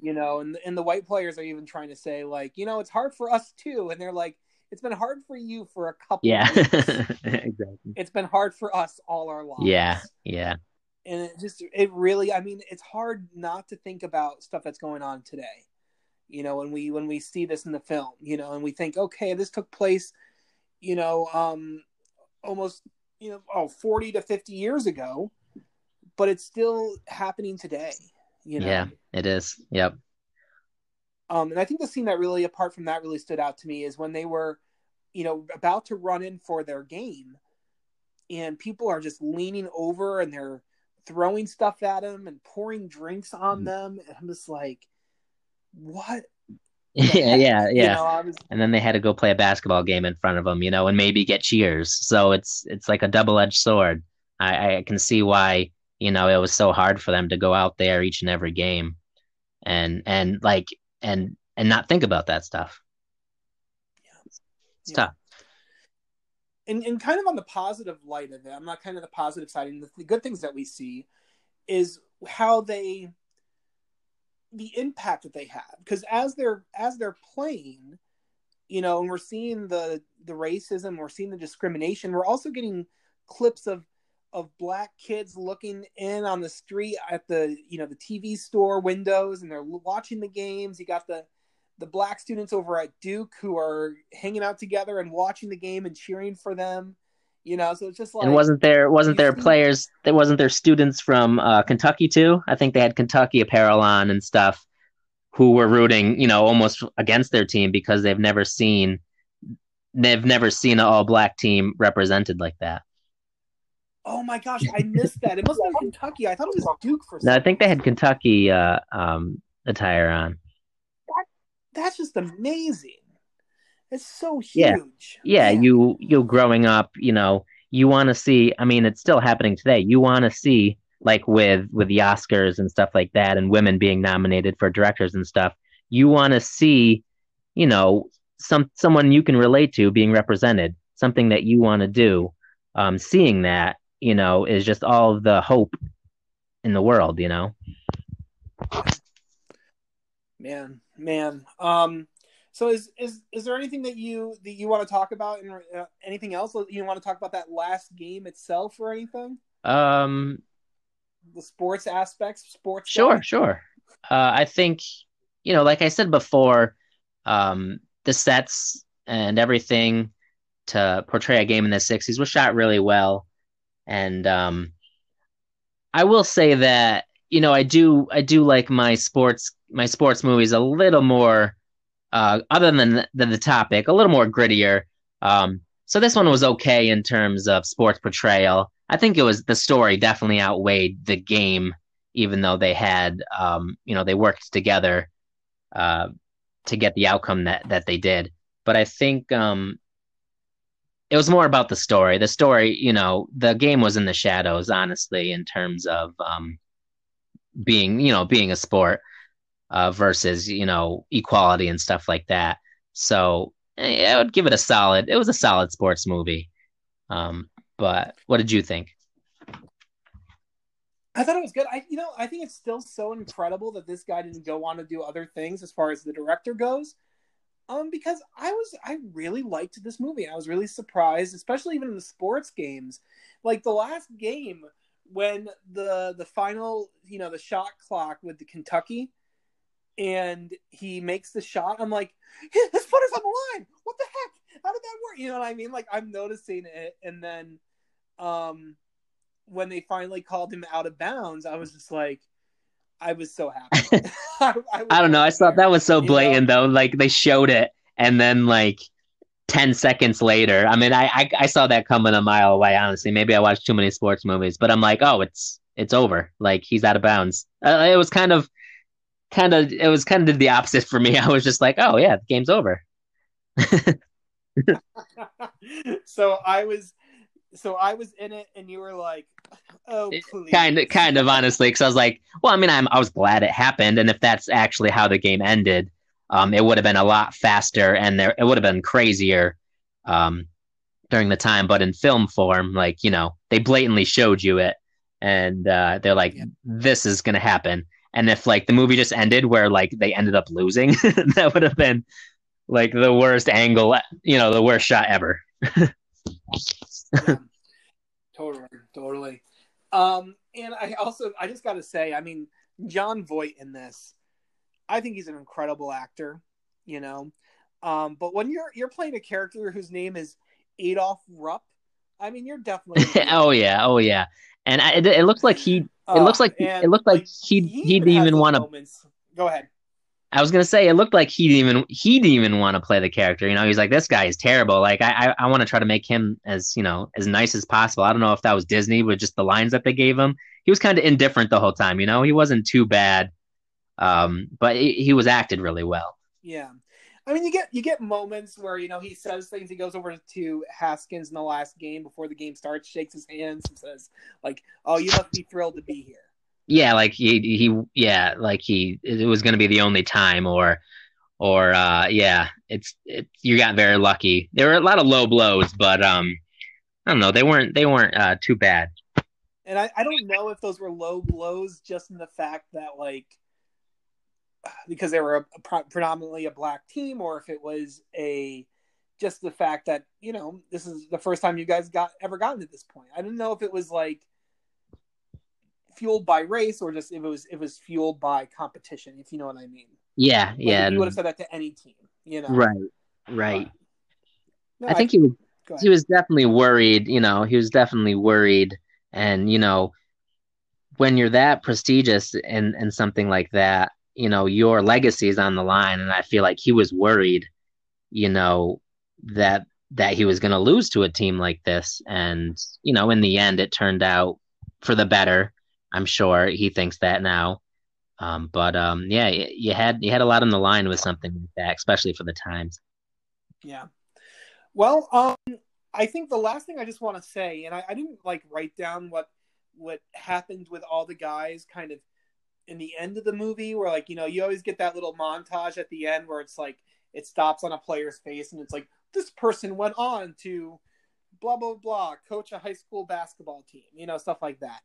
You know, and and the white players are even trying to say like, you know, it's hard for us too, and they're like, it's been hard for you for a couple. Yeah, *laughs* exactly. It's been hard for us all our lives. Yeah, yeah. And it just it really, I mean, it's hard not to think about stuff that's going on today. You know, when we when we see this in the film, you know, and we think, okay, this took place you know, um, almost, you know, oh, 40 to 50 years ago, but it's still happening today, you know? Yeah, it is. Yep. Um, and I think the scene that really, apart from that, really stood out to me is when they were, you know, about to run in for their game, and people are just leaning over and they're throwing stuff at them and pouring drinks on mm. them. And I'm just like, what *laughs* yeah, yeah, *laughs* yeah. You know, was... And then they had to go play a basketball game in front of them, you know, and maybe get cheers. So it's it's like a double edged sword. I, I can see why you know it was so hard for them to go out there each and every game, and and like and and not think about that stuff. Yeah, it's yeah. tough. And and kind of on the positive light of it, I'm not kind of the positive side. And the, the good things that we see is how they the impact that they have because as they're as they're playing you know and we're seeing the the racism we're seeing the discrimination we're also getting clips of of black kids looking in on the street at the you know the tv store windows and they're watching the games. You got the the black students over at duke who are hanging out together and watching the game and cheering for them you know? So it's just like and wasn't there wasn't there players that wasn't there students from uh, kentucky too? I think they had kentucky apparel on and stuff who were rooting you know almost against their team because they've never seen they've never seen an all black team represented like that oh my gosh i *laughs* missed that it must have been kentucky i thought it was duke for some. no i think they had kentucky uh, um, attire on that, that's just amazing it's so huge. Yeah, yeah. You you growing up, you know, you want to see. I mean, it's still happening today. You want to see like with with the Oscars and stuff like that, and women being nominated for directors and stuff. You want to see, you know, some someone you can relate to being represented. Something that you want to do. Um, seeing that, you know, is just all of the hope in the world. You know. Man, man. Um, so is is is there anything that you that you want to talk about and uh, anything else you want to talk about that last game itself or anything? Um, the sports aspects, sports. Sure, sure. Uh, I think you know, like I said before, um, the sets and everything to portray a game in the '60s was shot really well, and um, I will say that you know I do I do like my sports my sports movies a little more uh, other than, than the topic, a little more grittier. Um, so this one was okay in terms of sports portrayal. I think it was the story definitely outweighed the game, even though they had, um, you know, they worked together uh, to get the outcome that that they did. But I think, um, it was more about the story. The story, you know, the game was in the shadows, honestly, in terms of um, being, you know, being a sport uh, versus, you know, equality and stuff like that. So eh, I would give it a solid. It was a solid sports movie. Um, but what did you think? I thought it was good. I, you know, I think it's still so incredible that this guy didn't go on to do other things as far as the director goes. Um, because I was, I really liked this movie. I was really surprised, especially even in the sports games, like the last game when the the final, you know, the shot clock with the Kentucky, and he makes the shot. I'm like, his footer's on the line. What the heck? How did that work? You know what I mean? Like I'm noticing it, and then, um when they finally called him out of bounds, I was just like, I was so *laughs* happy. *laughs* I, I, I, don't know. I thought that was so blatant know? though. Like they showed it, and then like ten seconds later, I mean, I, I I saw that coming a mile away. Honestly, maybe I watched too many sports movies, but I'm like, oh, it's it's over. Like he's out of bounds. Uh, it was kind of, kind of, it was kind of the opposite for me. *laughs* I was just like, oh yeah, the game's over. so I was so I was in it, and you were like, *sighs* "Oh, please." Kind of, kind of, honestly, because I was like, "Well, I mean, I'm, I was glad it happened, and if that's actually how the game ended, um, it would have been a lot faster, and there it would have been crazier, um, during the time. But in film form, like you know, they blatantly showed you it, and uh, they're like, yeah. "This is gonna happen." And if like the movie just ended where like they ended up losing, *laughs* that would have been like the worst angle, you know, the worst shot ever. *laughs* yeah. *laughs* Totally, totally. Um, and I also, I just got to say, I mean, Jon Voight in this, I think he's an incredible actor. You know, um, but when you're you're playing a character whose name is Adolph Rupp, I mean, you're definitely. *laughs* oh yeah, oh yeah, and I, it, it looks like he. It uh, looks like it looked like, like he he didn't even want to. Go ahead. I was gonna say it looked like he didn't even he didn't even want to play the character. You know, he's like, this guy is terrible. Like I I, I want to try to make him as you know as nice as possible. I don't know if that was Disney with just the lines that they gave him. He was kind of indifferent the whole time. You know, he wasn't too bad, um, but he, he was acted really well. Yeah, I mean, you get you get moments where you know he says things. He goes over to Haskins in the last game before the game starts, shakes his hands, and says like, "Oh, you must be thrilled to be here." Yeah, like he he yeah, like he it was going to be the only time or or uh yeah, it's it you got very lucky. There were a lot of low blows, but um I don't know, they weren't they weren't uh too bad. And I I don't know if those were low blows just in the fact that like because they were a, a, predominantly a black team or if it was a just the fact that you know this is the first time you guys got ever gotten to this point i didn't know if it was like fueled by race or just if it was it was fueled by competition, if you know what I mean. Yeah, like yeah. You would have mm. said that to any team, you know. Right, right. no, I think I, he was he was definitely worried. You know, he was definitely worried, and you know, when you're that prestigious and and something like that, you know, your legacy is on the line, and I feel like he was worried. You know that that he was going to lose to a team like this, and you know, in the end, it turned out for the better I'm sure he thinks that now. Um, but um, yeah, you had you had a lot on the line with something like that, especially for the times. Yeah. Well, um, I think the last thing I just want to say, and I, I didn't like write down what what happened with all the guys, kind of in the end of the movie, where like you know you always get that little montage at the end where it's like it stops on a player's face and it's like this person went on to blah blah blah coach a high school basketball team, you know stuff like that.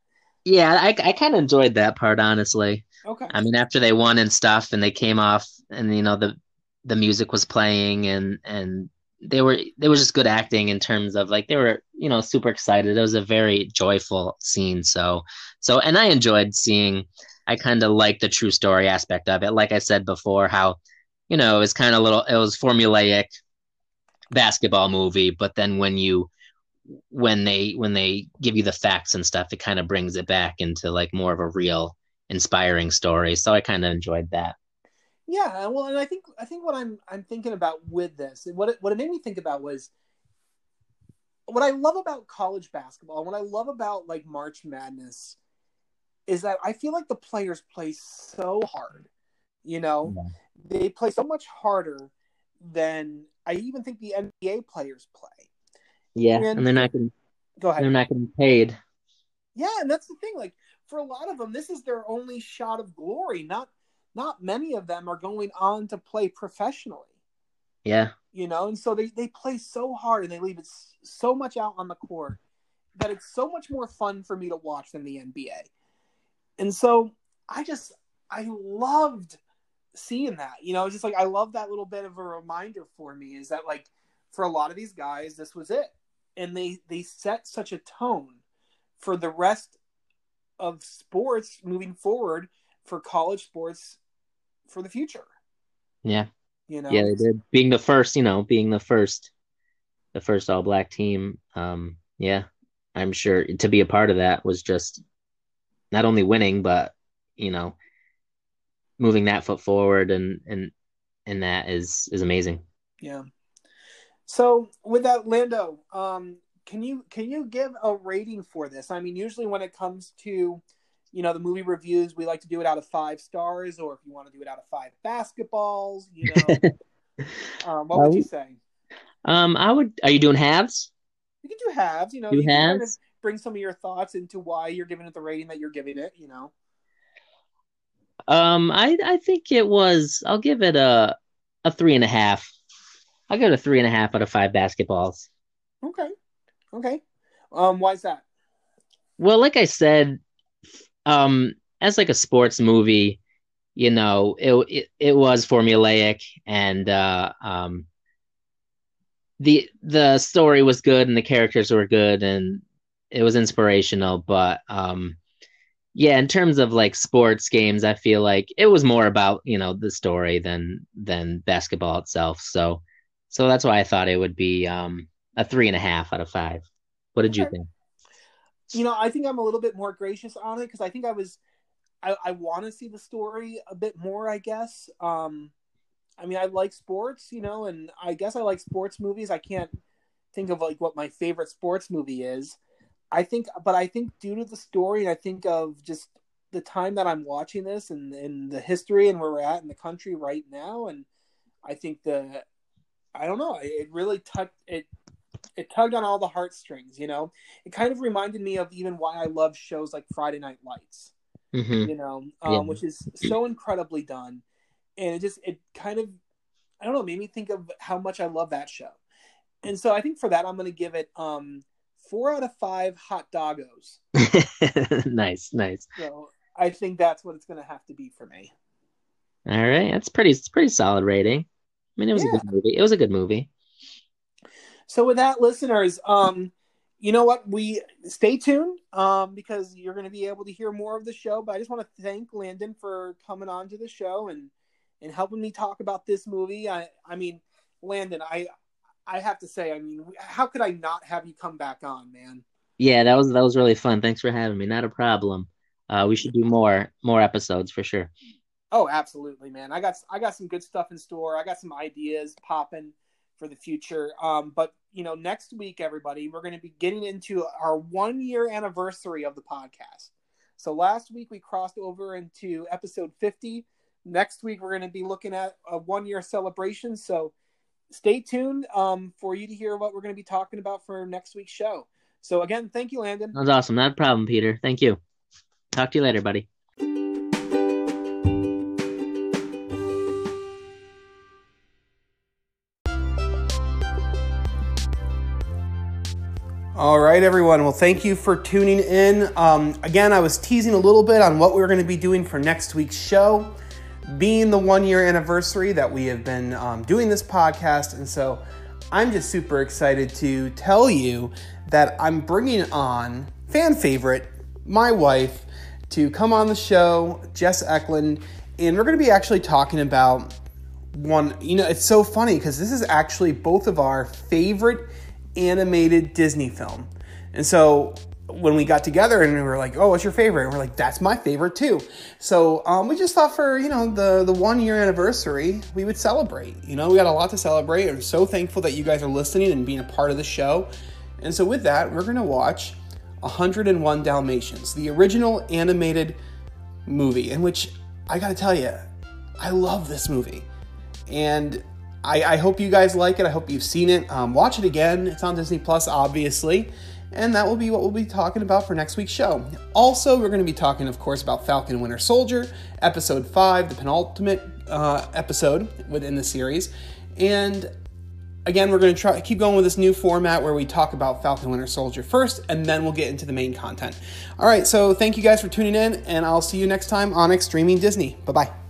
Yeah, I I kind of enjoyed that part honestly. Okay. I mean, after they won and stuff, and they came off, and you know the the music was playing, and and they were they were just good acting in terms of like they were you know super excited. It was a very joyful scene. So so and I enjoyed seeing. I kind of like the true story aspect of it. Like I said before, how you know it was kind of little. It was formulaic basketball movie, but then when you when they when they give you the facts and stuff, it kind of brings it back into like more of a real inspiring story. So I kind of enjoyed that. Yeah, well, and I think I think what I'm I'm thinking about with this, what it, what it made me think about was what I love about college basketball, what I love about like March Madness, is that I feel like the players play so hard. You know, yeah. they play so much harder than I even think the NBA players play Yeah, And- and, they're not getting Go ahead. they're not getting paid. Yeah, and that's the thing. Like for a lot of them, this is their only shot of glory. Not not many of them are going on to play professionally. Yeah, You know, and so they they play so hard and they leave it so much out on the court that it's so much more fun for me to watch than the NBA. And so I just I loved seeing that. You know, it's just like I love that little bit of a reminder for me is that like for a lot of these guys, this was it, and they they set such a tone for the rest of sports moving forward for college sports for the future. yeah, You know, yeah. They did being the first, you know, being the first, the first all black team. Um, yeah, I'm sure to be a part of that was just not only winning, but you know, moving that foot forward and and and that is is amazing. Yeah. So with that, Landon, um, can you can you give a rating for this? I mean, usually when it comes to you know the movie reviews, we like to do it out of five stars, or if you want to do it out of five basketballs, you know, *laughs* um, what would you say? Um, I would. Are you doing halves? You can do halves. You know, Do you can kind of halves? bring some of your thoughts into why you're giving it the rating that you're giving it. You know. Um, I I think it was. I'll give it a a three and a half. I'll give it a three and a half out of five basketballs. Okay. Okay. Um, why is that? Well, like I said, um, as like a sports movie, you know, it it, it was formulaic and uh, um, the the story was good and the characters were good and it was inspirational, but um, yeah, in terms of like sports games, I feel like it was more about you know the story than than basketball itself. So so that's why I thought it would be um a three and a half out of five. What did you think? you know, I think I'm a little bit more gracious on it because I think I was, I, I want to see the story a bit more. I guess. Um, I mean, I like sports, you know, and I guess I like sports movies. I can't think of like what my favorite sports movie is. I think, but I think due to the story, and I think of just the time that I'm watching this and and the history and where we're at in the country right now, and I think the, I don't know, it really tugged it. It tugged on all the heartstrings, you know it kind of reminded me of even why I love shows like Friday Night Lights, hmm you know, um, Yeah. which is so incredibly done, and it just it kind of I don't know made me think of how much I love that show, and so I think for that I'm going to give it um four out of five hot doggos. *laughs* nice, nice. So I think that's what it's going to have to be for me. All right, that's pretty. It's pretty solid rating. I mean, it was Yeah. a good movie. It was a good movie. So with that, listeners, um, you know what? We stay tuned um, because you're going to be able to hear more of the show. But I just want to thank Landon for coming on to the show and and helping me talk about this movie. I I mean, Landon, I I have to say, I mean, how could I not have you come back on, man? Yeah, that was that was really fun. Thanks for having me. Not a problem. Uh, we should do more more episodes for sure. Oh, absolutely, man. I got I got some good stuff in store. I got some ideas popping for the future. Um, but you know, next week, everybody, we're going to be getting into our one year anniversary of the podcast. So last week we crossed over into episode fifty. Next week we're going to be looking at a one year celebration. So stay tuned um, for you to hear what we're going to be talking about for next week's show. So again, thank you, Landon. That was awesome. Not a problem, Peter. Thank you. Talk to you later, buddy. All right, everyone. Well, thank you for tuning in. Um, again, I was teasing a little bit on what we are going to be doing for next week's show, being the one year anniversary that we have been um, doing this podcast. And so I'm just super excited to tell you that I'm bringing on fan favorite, my wife, to come on the show, Jess Eklund. And we're going to be actually talking about one you know it's so funny because this is actually both of our favorite animated disney film. And so when we got together and we were like oh what's your favorite? And we're like that's my favorite too. So um, we just thought for you know the the one year anniversary we would celebrate. You know we got a lot to celebrate. I'm so thankful that you guys are listening and being a part of the show. And so with that we're to watch 101 dalmatians the original animated movie in which i gotta tell you i love this movie. And I, I, hope you guys like it. I hope you've seen it. Um, watch it again. It's on Disney Plus, obviously. And that will be what we'll be talking about for next week's show. Also, we're going to be talking, of course, about Falcon Winter Soldier, episode 5, the penultimate uh, episode within the series. And again, we're going to try keep going with this new format where we talk about Falcon Winter Soldier first, and then we'll get into the main content. All right, so thank you guys for tuning in, and I'll see you next time on Extreming Disney. Bye bye.